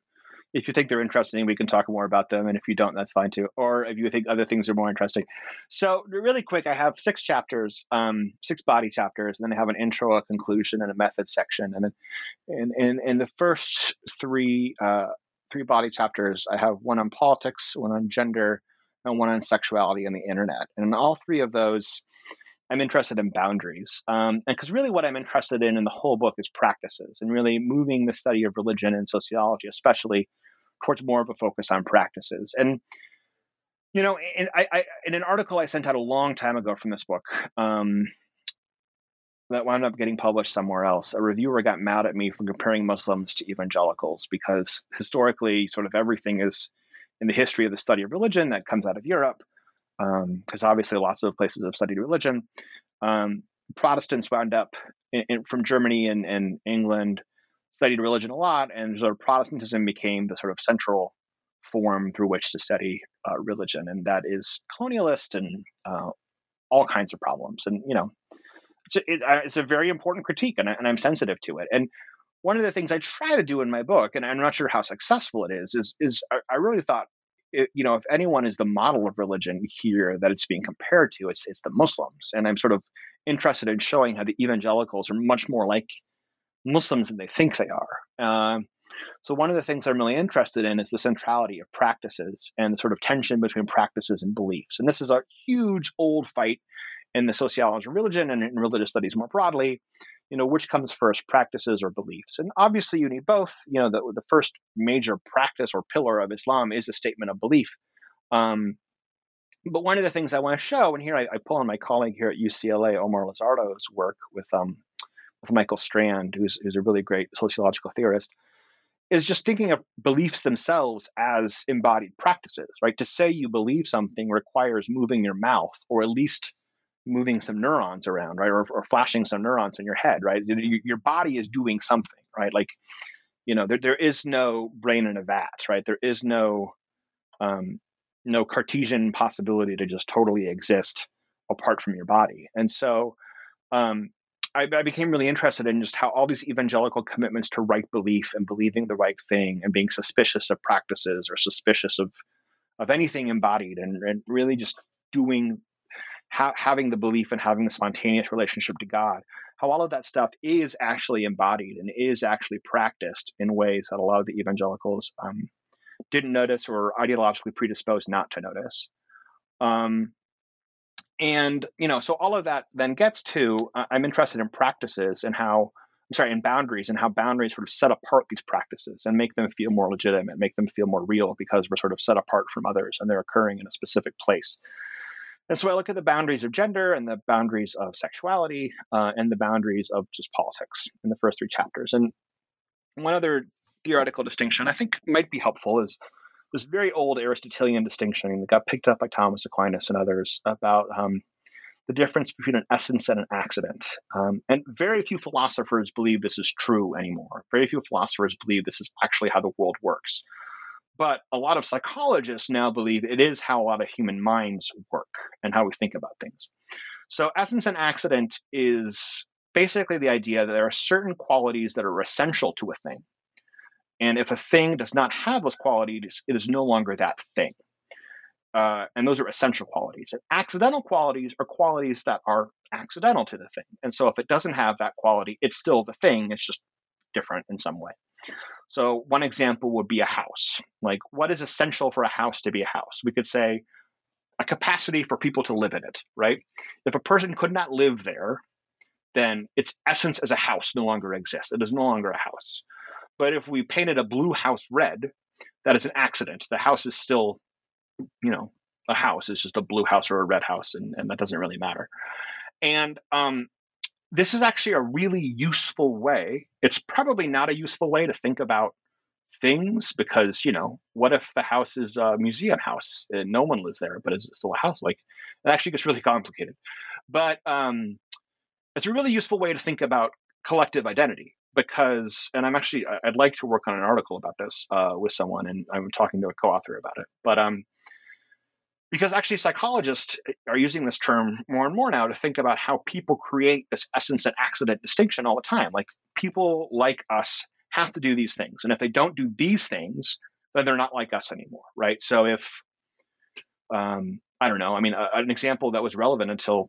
if you think they're interesting, we can talk more about them. And if you don't, that's fine too. Or if you think other things are more interesting. So, really quick, I have six chapters, um, six body chapters, and then I have an intro, a conclusion, and a method section. And then in, in, in the first three, uh, three body chapters, I have one on politics, one on gender, and one on sexuality and the internet. And in all three of those, I'm interested in boundaries. Um, and because really what I'm interested in in the whole book is practices and really moving the study of religion and sociology, especially towards more of a focus on practices. And, you know, in, I, I, in an article I sent out a long time ago from this book, um, that wound up getting published somewhere else. A reviewer got mad at me for comparing Muslims to evangelicals because historically, sort of everything is in the history of the study of religion that comes out of Europe because um, obviously lots of places have studied religion. Um, Protestants wound up in, in, from Germany and, and, England studied religion a lot, and sort of Protestantism became the sort of central form through which to study uh, religion, and that is colonialist and uh, all kinds of problems. And you know, it's a, it, uh, it's a very important critique, and, I, and I'm sensitive to it. And one of the things I try to do in my book, and I'm not sure how successful it is, is is I, I really thought it, you know, if anyone is the model of religion here that it's being compared to, it's it's the Muslims. And I'm sort of interested in showing how the evangelicals are much more like Muslims than they think they are. Um, so one of the things I'm really interested in is the centrality of practices and the sort of tension between practices and beliefs. And this is a huge old fight in the sociology of religion and in religious studies more broadly you know which comes first practices or beliefs? And obviously you need both you know the, the first major practice or pillar of islam is a statement of belief. Um, but one of the things i want to show and here I, I, pull on my colleague here at ucla omar lizardo's work with um, with michael strand who's, who's a really great sociological theorist is just thinking of beliefs themselves as embodied practices right? To say you believe something requires moving your mouth or at least moving some neurons around, right, or, or flashing some neurons in your head, right? Your body is doing something, right? Like, you know, there, there is no brain in a vat, right? There is no um, no Cartesian possibility to just totally exist apart from your body. And so um, I, I, became really interested in just how all these evangelical commitments to right belief and believing the right thing and being suspicious of practices or suspicious of of anything embodied and, and really just doing ha- having the belief and having the spontaneous relationship to God, how all of that stuff is actually embodied and is actually practiced in ways that a lot of the evangelicals um, didn't notice or ideologically predisposed not to notice. Um, and you know, so all of that then gets to uh, I'm interested in practices and how I'm sorry, in boundaries and how boundaries sort of set apart these practices and make them feel more legitimate, make them feel more real because we're sort of set apart from others and they're occurring in a specific place. And so I look at the boundaries of gender and the boundaries of sexuality uh, and the boundaries of just politics in the first three chapters. And one other theoretical distinction I think might be helpful is this very old Aristotelian distinction that got picked up by Thomas Aquinas and others about um, the difference between an essence and an accident. Um, and very few philosophers believe this is true anymore. Very few philosophers believe this is actually how the world works. But a lot of psychologists now believe it is how a lot of human minds work and how we think about things. So, essence and accident is basically the idea that there are certain qualities that are essential to a thing. And if a thing does not have those qualities, it is no longer that thing. Uh, and those are essential qualities. And accidental qualities are qualities that are accidental to the thing. And so if it doesn't have that quality, it's still the thing. It's just different in some way. So, one example would be a house. Like, what is essential for a house to be a house? We could say a capacity for people to live in it, right? If a person could not live there, then its essence as a house no longer exists. It is no longer a house. But if we painted a blue house red, that is an accident. The house is still, you know, a house. It's just a blue house or a red house, and, and that doesn't really matter. And um, this is actually a really useful way. It's probably not a useful way to think about things because you know what if the house is a museum house and no one lives there but it's still a house? Like it actually gets really complicated. But um, it's a really useful way to think about collective identity because and i'm actually i'd like to work on an article about this uh, with someone and i'm talking to a co-author about it. But um, because actually psychologists are using this term more and more now to think about how people create this essence and accident distinction all the time. Like people like us have to do these things and if they don't do these things then they're not like us anymore right? So if um, i don't know i mean a, an example that was relevant until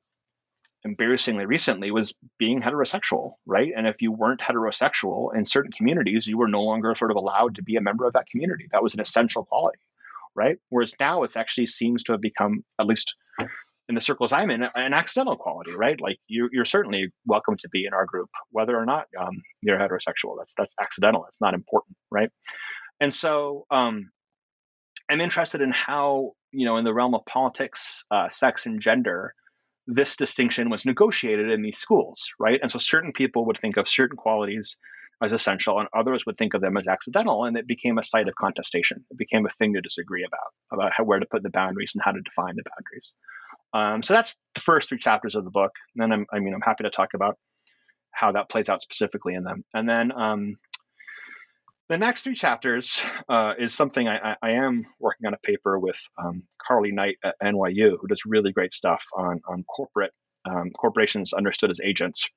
embarrassingly recently was being heterosexual right? And if you weren't heterosexual in certain communities you were no longer sort of allowed to be a member of that community. That was an essential quality right? Whereas now it actually seems to have become, at least in the circles I'm in, an accidental quality, right? Like you, are certainly welcome to be in our group, whether or not um, you're heterosexual. That's that's accidental. It's not important, right? And so um, I'm interested in how, you know, in the realm of politics, uh, sex, and gender, this distinction was negotiated in these schools, right? And so certain people would think of certain qualities as essential, and others would think of them as accidental, and it became a site of contestation. It became a thing to disagree about, about how, where to put the boundaries and how to define the boundaries. Um, so that's the first three chapters of the book. And then I'm, I mean, I'm happy to talk about how that plays out specifically in them. And then um, the next three chapters uh, is something I, I, am working on a paper with um, Carly Knight at NYU, who does really great stuff on on corporate um, corporations understood as agents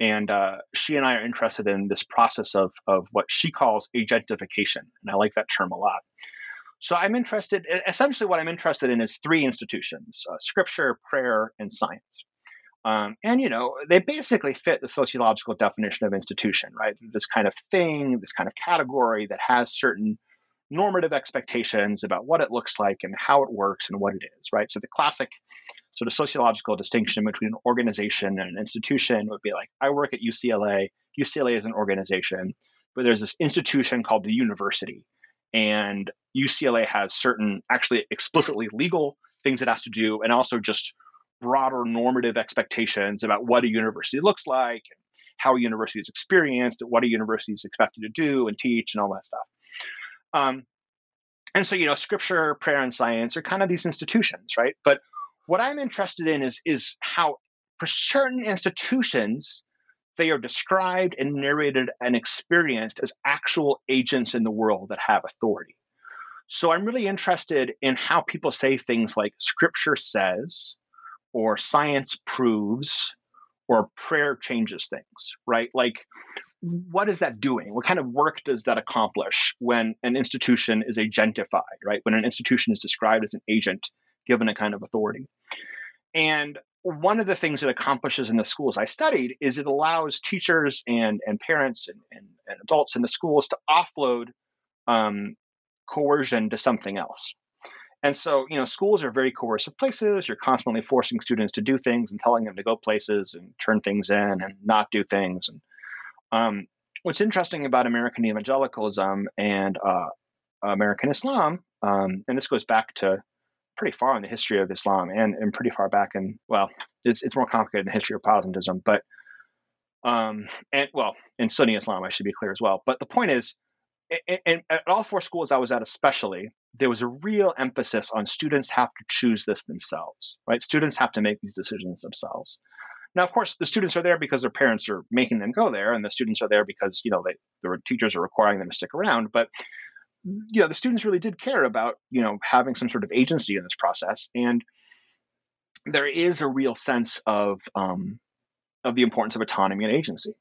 and uh, she and I are interested in this process of, of what she calls agentification. And I like that term a lot. So I'm interested, essentially, what I'm interested in is three institutions uh, scripture, prayer, and science. Um, and, you know, they basically fit the sociological definition of institution, right? This kind of thing, this kind of category that has certain normative expectations about what it looks like and how it works and what it is, right? So the classic sort of sociological distinction between an organization and an institution would be like I work at UCLA. UCLA is an organization, but there's this institution called the university. And UCLA has certain actually explicitly legal things it has to do, and also just broader normative expectations about what a university looks like, and how a university is experienced, what a university is expected to do and teach, and all that stuff. Um, and so, you know, scripture, prayer, and science are kind of these institutions, right? But what I'm interested in is, is how, for certain institutions, they are described and narrated and experienced as actual agents in the world that have authority. So I'm really interested in how people say things like scripture says, or science proves, or prayer changes things, right? Like, what is that doing? What kind of work does that accomplish when an institution is agentified, right? When an institution is described as an agent given a kind of authority. And one of the things it accomplishes in the schools I studied is it allows teachers and, and parents and, and, and adults in the schools to offload um, coercion to something else. And so, you know, schools are very coercive places. You're constantly forcing students to do things and telling them to go places and turn things in and not do things. And um, what's interesting about American evangelicalism and uh, American Islam, um, and this goes back to pretty far in the history of Islam and, and pretty far back in, well, it's, it's more complicated in the history of Protestantism, but, um, and well, in Sunni Islam, I should be clear as well. But the point is, and at all four schools I was at, especially, there was a real emphasis on students have to choose this themselves, right? Students have to make these decisions themselves. Now, of course, the students are there because their parents are making them go there, and the students are there because you know they, their teachers are requiring them to stick around. But you know the students really did care about you know having some sort of agency in this process and there is a real sense of um, of the importance of autonomy and agency.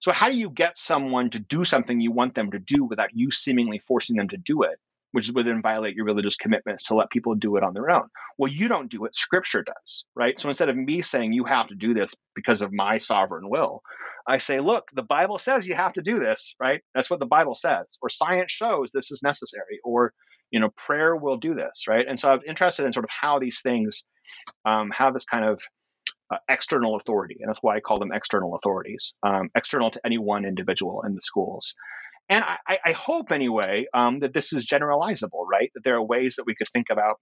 So how do you get someone to do something you want them to do without you seemingly forcing them to do it which would then violate your religious commitments to let people do it on their own. Well, you don't do it, scripture does, right? So instead of me saying you have to do this because of my sovereign will, I say, look, the Bible says you have to do this, right? That's what the Bible says, or science shows this is necessary, or you know, prayer will do this, right? And so I'm interested in sort of how these things um, have this kind of uh, external authority, and that's why I call them external authorities, um, external to any one individual in the schools. And I, I hope, anyway, um, that this is generalizable, right? That there are ways that we could think about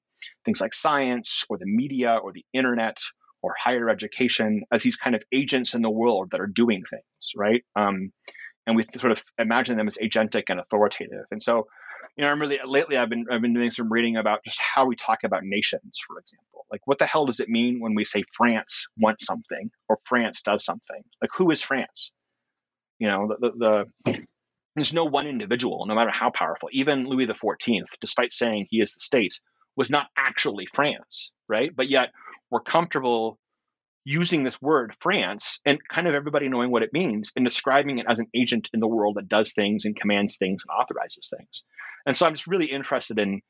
things like science or the media or the internet or higher education as these kind of agents in the world that are doing things, right? Um, and we sort of imagine them as agentic and authoritative. And so, you know, I'm really lately I've been I've been doing some reading about just how we talk about nations, for example. Like, what the hell does it mean when we say France wants something or France does something? Like, who is France? You know, the, the, the there's no one individual, no matter how powerful. Even Louis XIV, despite saying he is the state, was not actually France, right? But yet we're comfortable using this word France and kind of everybody knowing what it means and describing it as an agent in the world that does things and commands things and authorizes things. And so I'm just really interested in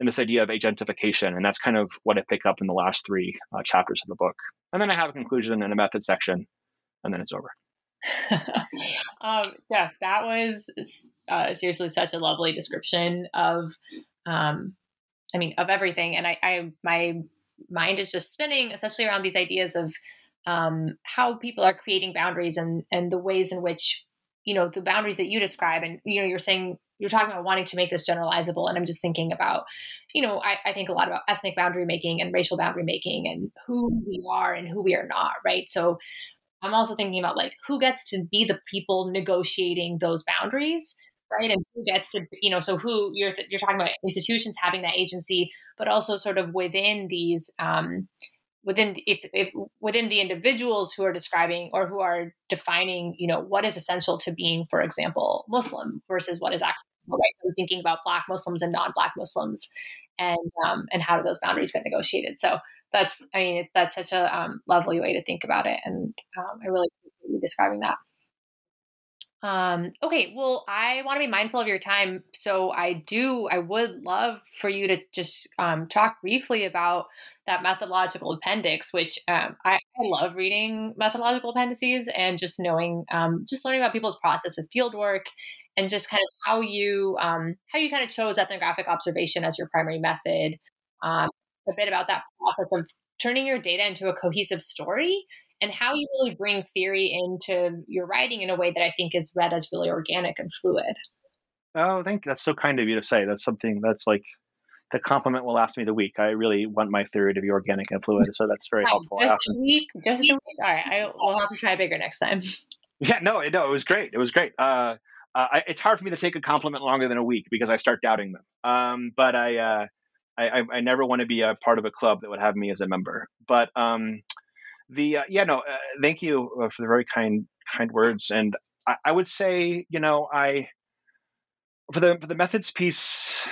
in this idea of agentification, and that's kind of what I pick up in the last three uh, chapters of the book. And then I have a conclusion and a method section, and then it's over. um, yeah, that was uh, seriously such a lovely description of, um, I mean, of everything. And I, I, my mind is just spinning, especially around these ideas of um, how people are creating boundaries and and the ways in which you know the boundaries that you describe. And you know, you're saying you're talking about wanting to make this generalizable, and I'm just thinking about, you know, I, I think a lot about ethnic boundary making and racial boundary making and who we are and who we are not, right? So I'm also thinking about like who gets to be the people negotiating those boundaries, right? And who gets to, you know, so who you're you're talking about institutions having that agency, but also sort of within these um, within if, if within the individuals who are describing or who are defining, you know, what is essential to being, for example, Muslim versus what is acceptable, right? So thinking about Black Muslims and non-Black Muslims, and um, and how do those boundaries get negotiated? So that's I mean that's such a um, lovely way to think about it, and um, I really appreciate you describing that. Um, okay, well, I want to be mindful of your time, so I do. I would love for you to just um, talk briefly about that methodological appendix, which um, I, I, love reading methodological appendices and just knowing, um, just learning about people's process of field work and just kind of how you um, how you kind of chose ethnographic observation as your primary method. Um, a bit about that process of turning your data into a cohesive story and how you really bring theory into your writing in a way that I think is read as really organic and fluid. Oh, thank you. That's so kind of you to say. That's something that's like the compliment will last me the week. I really want my theory to be organic and fluid, so that's very helpful. Just a week, just a week. All right, I will have to try bigger next time. Yeah, no, no, it was great. It was great. Uh, uh, I, it's hard for me to take a compliment longer than a week because I start doubting them. Um, but I, uh, I, I, never want to be a part of a club that would have me as a member. But um, the uh, yeah, no, uh, thank you uh, for the very kind kind words. And I, I, would say, you know, I for the for the methods piece,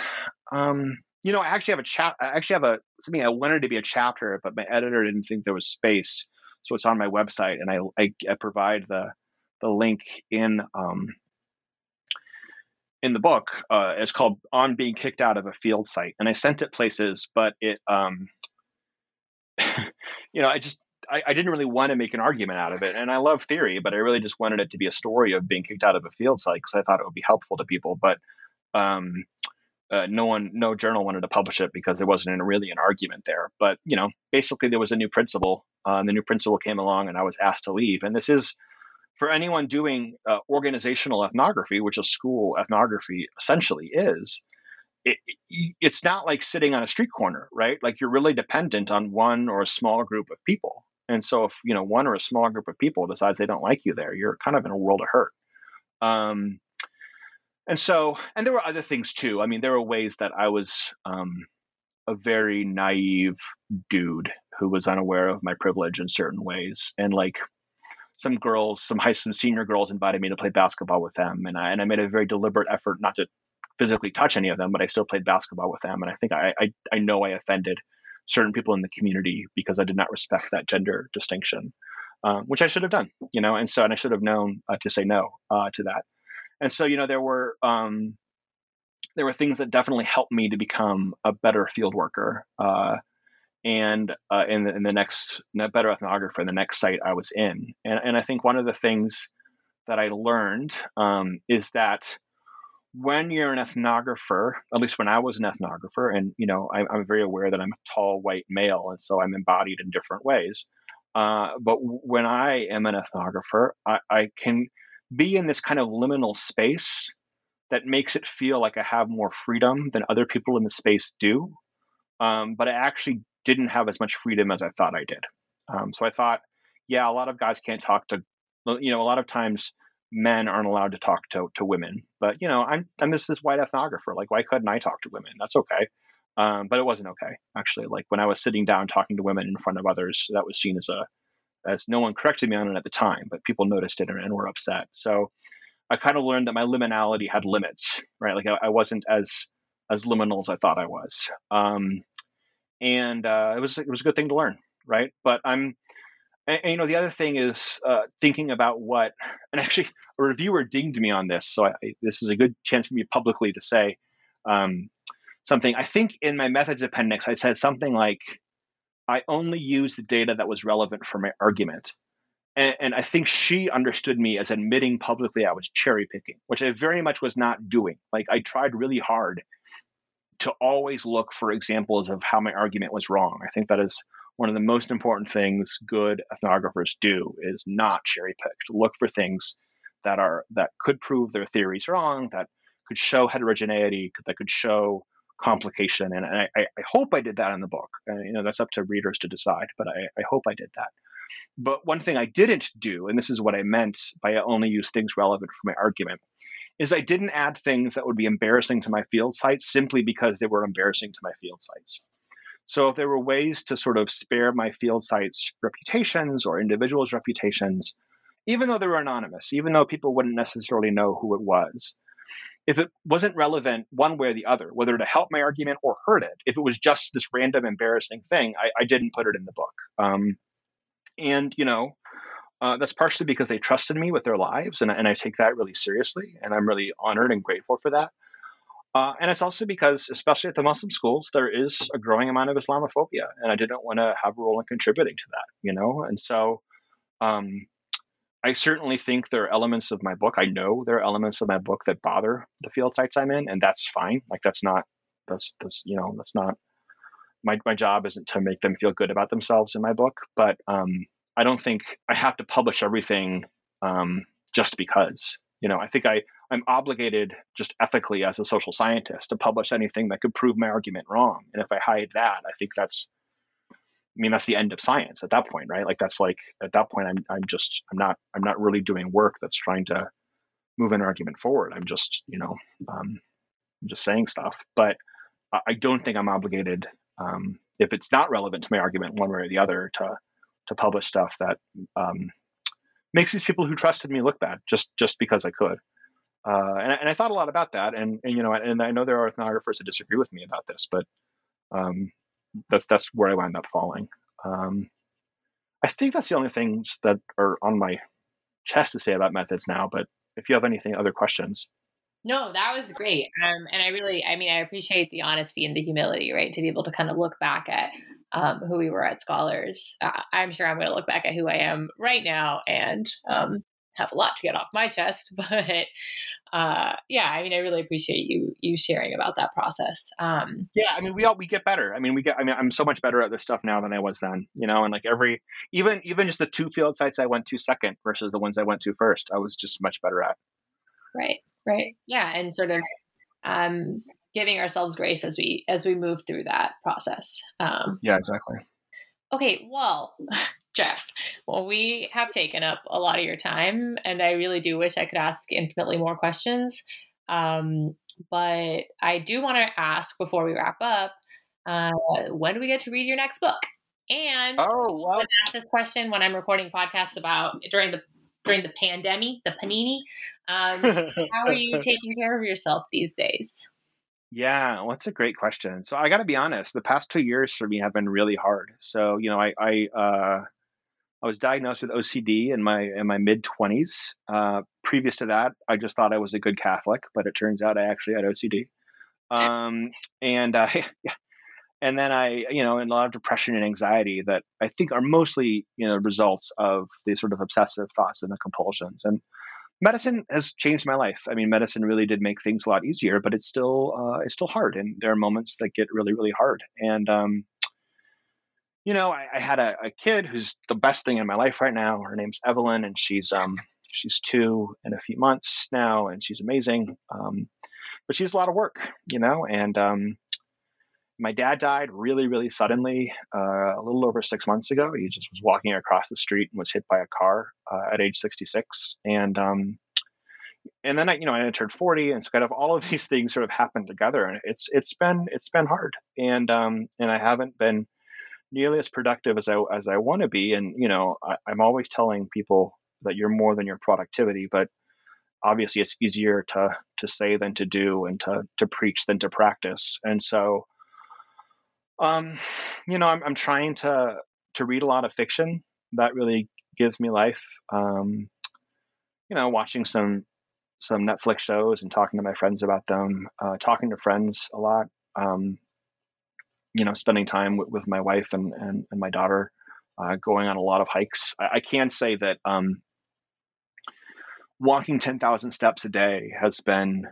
um, you know, I actually have a chat. I actually have a something I wanted to be a chapter, but my editor didn't think there was space, so it's on my website, and I I, I provide the the link in um, in the book. Uh, it's called "On Being Kicked Out of a Field Site," and I sent it places, but it, um, you know, I just I, I, didn't really want to make an argument out of it. And I love theory, but I really just wanted it to be a story of being kicked out of a field site because I thought it would be helpful to people. But um, uh, no one, no journal wanted to publish it because there wasn't really an argument there. But you know, basically there was a new principal, uh, and the new principal came along, and I was asked to leave. And this is for anyone doing uh, organizational ethnography, which a school ethnography essentially is, it, it's not like sitting on a street corner, right? Like you're really dependent on one or a small group of people. And so if you know one or a small group of people decides they don't like you there, you're kind of in a world of hurt. Um, and so, and there were other things too. I mean, there were ways that I was um, a very naive dude who was unaware of my privilege in certain ways, and like some girls, some high some senior girls invited me to play basketball with them, and I and I made a very deliberate effort not to physically touch any of them, but I still played basketball with them, and I think I I, I know I offended certain people in the community because I did not respect that gender distinction, um, which I should have done, you know, and so and I should have known uh, to say no uh, to that, and so you know there were. Um, there were things that definitely helped me to become a better field worker. Uh, and uh, in, the, in the next better ethnographer in the next site I was in. And, and I think one of the things that I learned um, is that when you're an ethnographer, at least when I was an ethnographer, and you know, I, I'm very aware that I'm a tall white male, and so I'm embodied in different ways. Uh, but when I am an ethnographer, I, I can be in this kind of liminal space that makes it feel like I have more freedom than other people in the space do. Um, but I actually didn't have as much freedom as I thought I did. Um, so I thought, yeah, a lot of guys can't talk to, you know, a lot of times men aren't allowed to talk to, to women. But you know, I'm I'm just this white ethnographer. Like, why couldn't I talk to women? That's okay. Um, but it wasn't okay actually. Like when I was sitting down talking to women in front of others, that was seen as a as no one corrected me on it at the time, but people noticed it and, were upset. So I kind of learned that my liminality had limits, right? Like I, I wasn't as as liminal as I thought I was. Um, and uh, it was it was a good thing to learn, right? But I'm and, and, you know, the other thing is uh, thinking about what, and actually, a reviewer dinged me on this, so I, this is a good chance for me publicly to say um, something. I think in my methods appendix, I said something like, "I only use the data that was relevant for my argument." And, and I think she understood me as admitting publicly I was cherry picking, which I very much was not doing. Like I tried really hard to always look for examples of how my argument was wrong. I think that is one of the most important things good ethnographers do is not cherry pick to look for things that are that could prove their theories wrong that could show heterogeneity that could show complication. And, I, I, hope i did that in the book. And, you know that's up to readers to decide but I, I hope i did that. But one thing i didn't do and this is what i meant by I only use things relevant for my argument is i didn't add things that would be embarrassing to my field sites simply because they were embarrassing to my field sites so if there were ways to sort of spare my field sites reputations or individuals' reputations, even though they were anonymous, even though people wouldn't necessarily know who it was, if it wasn't relevant one way or the other, whether to help my argument or hurt it, if it was just this random embarrassing thing, I, I didn't put it in the book. Um, and you know, uh, that's partially because they trusted me with their lives, and, and I take that really seriously, and I'm really honored and grateful for that. Uh, and it's also because, especially at the Muslim schools, there is a growing amount of Islamophobia, and I didn't want to have a role in contributing to that, you know. And so, um, I certainly think there are elements of my book. I know there are elements of my book that bother the field sites I'm in, and that's fine. Like that's not that's that's you know that's not my my job isn't to make them feel good about themselves in my book. But um, I don't think I have to publish everything um, just because. You know, I think I I'm obligated just ethically as a social scientist to publish anything that could prove my argument wrong. And if I hide that, I think that's I mean that's the end of science at that point, right? Like that's like at that point I'm I'm just I'm not I'm not really doing work that's trying to move an argument forward. I'm just, you know, um, I'm just saying stuff. But I don't think I'm obligated um, if it's not relevant to my argument one way or the other to to publish stuff that um, makes these people who trusted me look bad just just because I could. Uh, and, and, I thought a lot about that, and, and, you know, and I know there are ethnographers that disagree with me about this, but um, that's that's where I wound up falling. Um, I think that's the only things that are on my chest to say about methods now. But if you have anything other questions, no, that was great, um, and I really, I mean, I appreciate the honesty and the humility, right, to be able to kind of look back at um, who we were at Scholars. Uh, I'm sure I'm going to look back at who I am right now and um, have a lot to get off my chest, but uh, yeah, I mean, I really appreciate you you sharing about that process. Um, yeah, I mean, we all we get better. I mean, we get. I mean, I'm so much better at this stuff now than I was then. You know, and like every even even just the two field sites I went to second versus the ones I went to first, I was just much better at. Right. Right. Yeah, and sort of um, giving ourselves grace as we as we move through that process. Um, yeah, exactly. Okay, well, Jeff, well, we have taken up a lot of your time, and I really do wish I could ask infinitely more questions. Um, but I do want to ask before we wrap up uh, when do we get to read your next book? And oh, well. I ask this question when I'm recording podcasts about during the during the pandemic, the panini. Um, how are you taking care of yourself these days? Yeah, well, that's a great question. So I got to be honest, the past two years for me have been really hard. So you know, I, I uh, I was diagnosed with OCD in my in my mid twenties. Uh, previous to that, I just thought I was a good Catholic, but it turns out I actually had OCD. Um, and I, yeah, and then I, you know, and a lot of depression and anxiety that I think are mostly, you know, results of the sort of obsessive thoughts and the compulsions. And medicine has changed my life. I mean, medicine really did make things a lot easier, but it's still, uh, it's still hard, and there are moments that get really, really hard. And um, you know, I, I had a, a, kid who's the best thing in my life right now. Her name's Evelyn, and she's um, she's two in a few months now, and she's amazing. Um, but she's a lot of work, you know, and um, my dad died really, really suddenly uh, a little over six months ago. He just was walking across the street and was hit by a car uh, at age 66. And um, and then I, you know, I entered 40, and so kind of all of these things sort of happened together, and it's it's been it's been hard, and um, and I haven't been nearly as productive as I as I want to be. And you know, I, I'm always telling people that you're more than your productivity, but obviously it's easier to to say than to do, and to to preach than to practice. And so um, you know, I'm, I'm trying to to read a lot of fiction that really gives me life. Um, you know, watching some some Netflix shows and talking to my friends about them, uh, talking to friends a lot. Um, you know, spending time with, with my wife and, and, and my daughter, uh, going on a lot of hikes. I, I can say that um, walking 10,000 steps a day has been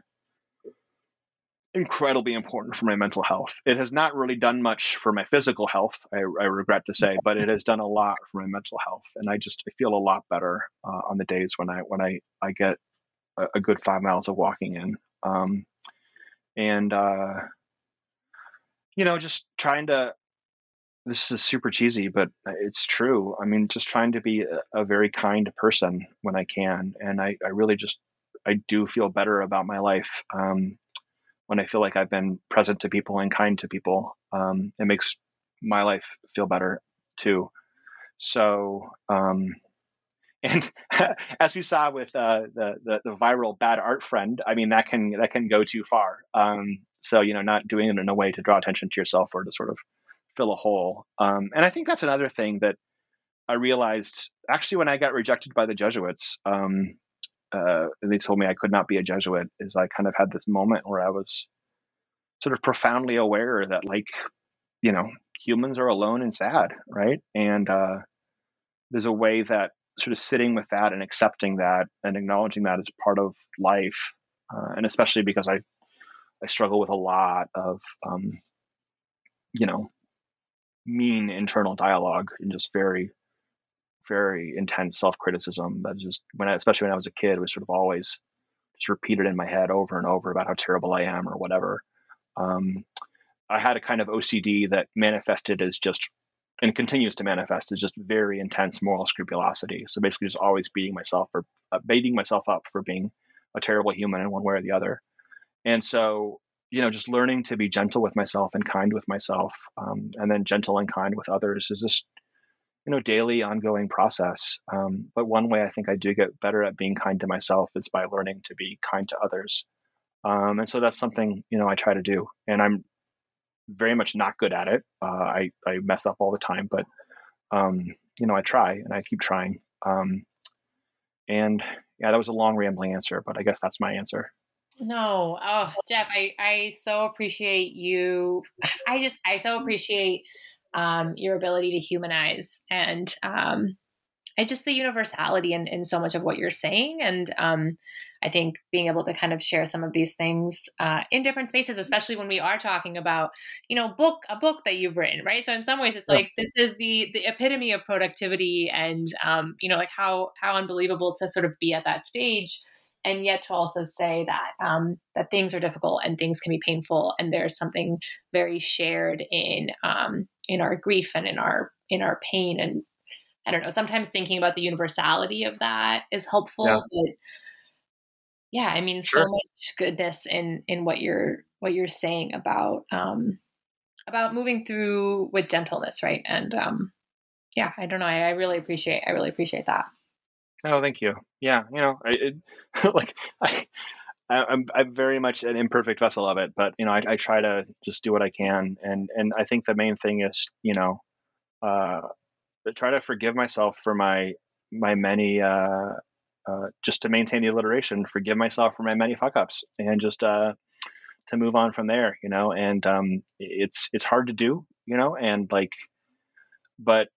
incredibly important for my mental health. It has not really done much for my physical health, I, I regret to say, but it has done a lot for my mental health, and I just I feel a lot better uh, on the days when I when I I get a, a good five miles of walking in, um, and uh, you know just trying to. This is super cheesy, but it's true. I mean, just trying to be a, a very kind person when I can, and I, I really just I do feel better about my life. Um, when I feel like I've been present to people and kind to people. Um, it makes my life feel better too. So, um, and as we saw with uh, the, the, the viral bad art friend, I mean that can that can go too far. Um, so you know, not doing it in a way to draw attention to yourself or to sort of fill a hole. Um, and I think that's another thing that I realized actually when I got rejected by the Jesuits. Um, uh, they told me I could not be a Jesuit is I kind of had this moment where I was sort of profoundly aware that like, you know, humans are alone and sad, right? And uh, there's a way that sort of sitting with that and accepting that and acknowledging that as part of life, uh, and especially because I I struggle with a lot of um, you know mean internal dialogue and just very very intense self criticism that just when I, especially when I was a kid was sort of always just repeated in my head over and over about how terrible I am or whatever. Um, I had a kind of OCD that manifested as just and continues to manifest as just very intense moral scrupulosity. So basically, just always beating myself or uh, beating myself up for being a terrible human in one way or the other. And so, you know, just learning to be gentle with myself and kind with myself, um, and then gentle and kind with others is just you know daily ongoing process. Um, but one way i think i do get better at being kind to myself is by learning to be kind to others. Um, and so that's something you know i try to do and i'm very much not good at it. Uh, I, I mess up all the time but um, you know i try and i keep trying. Um, and yeah that was a long rambling answer but i guess that's my answer. No. Oh jeff i i so appreciate you. I just i so appreciate um, your ability to humanize and um, and just the universality in, in so much of what you're saying. And um, I think being able to kind of share some of these things uh, in different spaces, especially when we are talking about, you know, book a book that you've written, right? So in some ways, it's like this is the the epitome of productivity, and um, you know, like how how unbelievable to sort of be at that stage and yet to also say that um, that things are difficult and things can be painful and there's something very shared in um, in our grief and in our in our pain and i don't know sometimes thinking about the universality of that is helpful yeah. but yeah i mean sure. so much goodness in in what you're what you're saying about um about moving through with gentleness right and um yeah i don't know i, I really appreciate i really appreciate that Oh, thank you. Yeah, you know, I it, like I, I I'm I'm very much an imperfect vessel of it, but you know, I, I try to just do what I can, and and I think the main thing is, you know, uh, try to forgive myself for my my many uh, uh, just to maintain the alliteration, forgive myself for my many fuck ups, and just uh, to move on from there, you know, and um, it's it's hard to do, you know, and like, but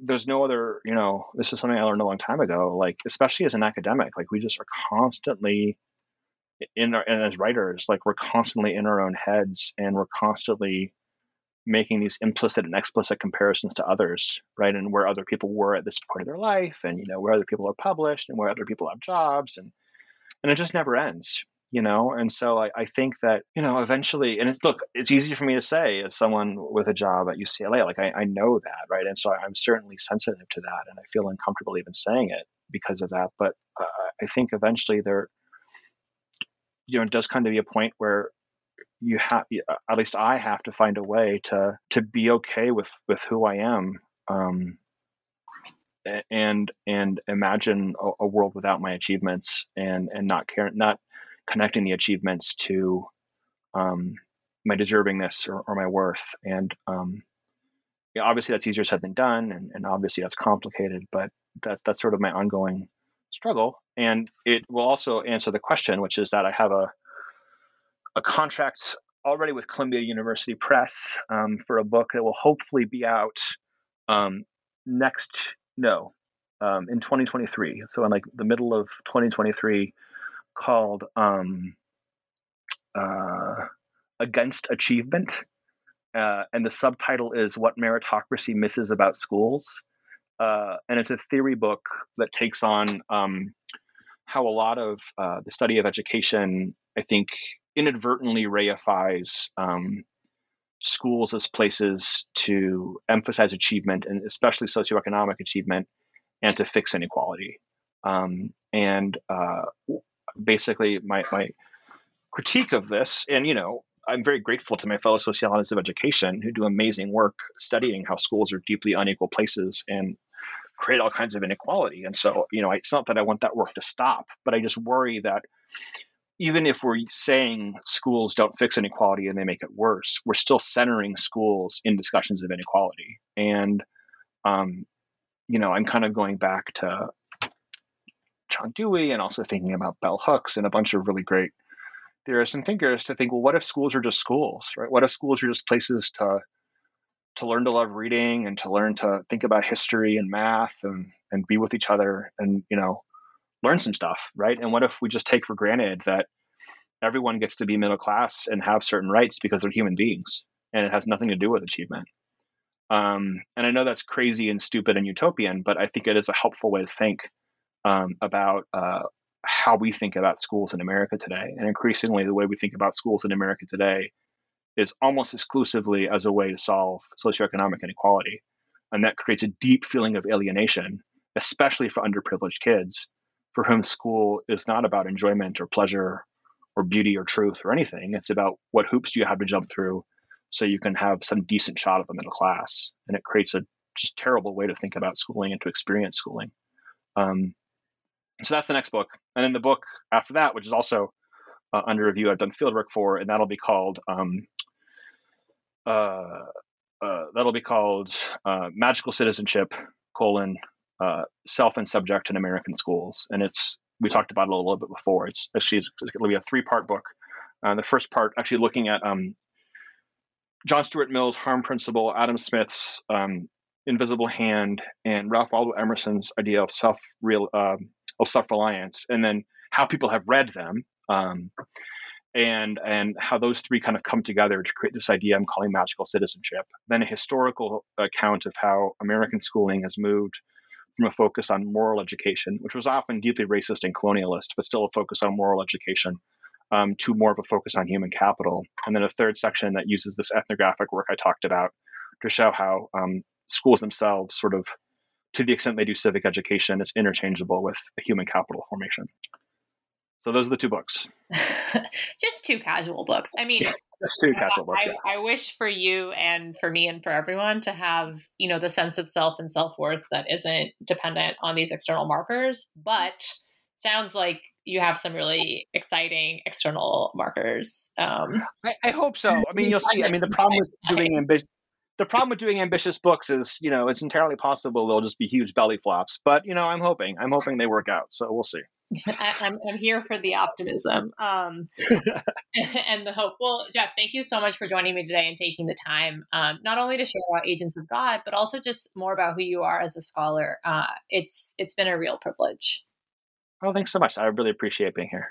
there's no other, you know, this is something I learned a long time ago. Like, especially as an academic, like we just are constantly in our and as writers, like we're constantly in our own heads and we're constantly making these implicit and explicit comparisons to others, right? And where other people were at this point of their life, and you know where other people are published, and where other people have jobs, and and it just never ends, you know. And so I, I think that you know eventually, and it's look, it's easy for me to say as someone with a job at UCLA, like I, I know that, right? And so I'm certainly sensitive to that, and I feel uncomfortable even saying it because of that. But uh, I think eventually there, you know, it does come to be a point where you have at least i have to find a way to to be okay with with who i am um, and and imagine a, a, world without my achievements and and not care not connecting the achievements to um, my deservingness or, or, my worth and um, obviously that's easier said than done and, and obviously that's complicated but that's that's sort of my ongoing struggle and it will also answer the question which is that i have a a contract already with Columbia University Press um, for a book that will hopefully be out um, next, no, um, in 2023. So in like the middle of 2023, called um, uh, Against Achievement. Uh, and the subtitle is What Meritocracy Misses About Schools. Uh, and it's a theory book that takes on um, how a lot of uh, the study of education, I think, inadvertently reifies um, schools as places to emphasize achievement and especially socioeconomic achievement and to fix inequality. Um, and uh, basically, my, my critique of this, and you know, I'm very grateful to my fellow sociologists of education who do amazing work studying how schools are deeply unequal places and create all kinds of inequality. And so, you know, it's not that I want that work to stop, but I just worry that even if we're saying schools don't fix inequality and they make it worse, we're still centering schools in discussions of inequality. And, um, you know, I'm kind of going back to John Dewey and also thinking about bell hooks and a bunch of really great theorists and thinkers to think, well, what if schools are just schools, right? What if schools are just places to to learn to love reading and to learn to think about history and math and and be with each other and you know learn some stuff, right? And what if we just take for granted that everyone gets to be middle class and have certain rights because they're human beings and it has nothing to do with achievement? Um, and I know that's crazy and stupid and utopian, but I think it is a helpful way to think um, about uh, how we think about schools in America today. And increasingly, the way we think about schools in America today is almost exclusively as a way to solve socioeconomic inequality. And that creates a deep feeling of alienation, especially for underprivileged kids for whom school is not about enjoyment or pleasure or beauty or truth or anything. It's about what hoops do you have to jump through so you can have some decent shot at the middle class. And it creates a just terrible way to think about schooling and to experience schooling. Um, so that's the next book. And then the book after that, which is also uh, under review, I've done fieldwork for, and that'll be called um, uh, uh, that'll be called uh, Magical Citizenship: colon uh, self and subject in American schools. And it's we talked about it a little bit before. It's actually to be a three part book. Uh, the first part actually looking at um, John Stuart Mill's harm principle, Adam Smith's um, invisible hand, and Ralph Waldo Emerson's idea of self real uh, of self reliance, and then how people have read them. Um, and and how those three kind of come together to create this idea I'm calling magical citizenship. Then a historical account of how American schooling has moved from a focus on moral education, which was often deeply racist and colonialist, but still a focus on moral education, um, to more of a focus on human capital. And then a third section that uses this ethnographic work I talked about to show how um, schools themselves, sort of, to the extent they do civic education, it's interchangeable with human capital formation. So those are the two books. just two casual books. I mean, yeah, just two casual books. I, yeah. I, wish for you and for me and for everyone to have, you know, the sense of self and self worth that isn't dependent on these external markers. But sounds like you have some really exciting external markers. Um, I, I, hope so. I mean, you'll see. I mean, the problem with doing ambition. The problem with doing ambitious books is, you know, it's entirely possible they'll just be huge belly flops. But you know, I'm hoping, I'm hoping they work out. So we'll see. I, am I'm, I'm here for the optimism um, and the hope. Well, Jeff, thank you so much for joining me today and taking the time, um, not only to share about Agents of God, but also just more about who you are as a scholar. Uh, it's it's been a real privilege. Oh, thanks so much. I really appreciate being here.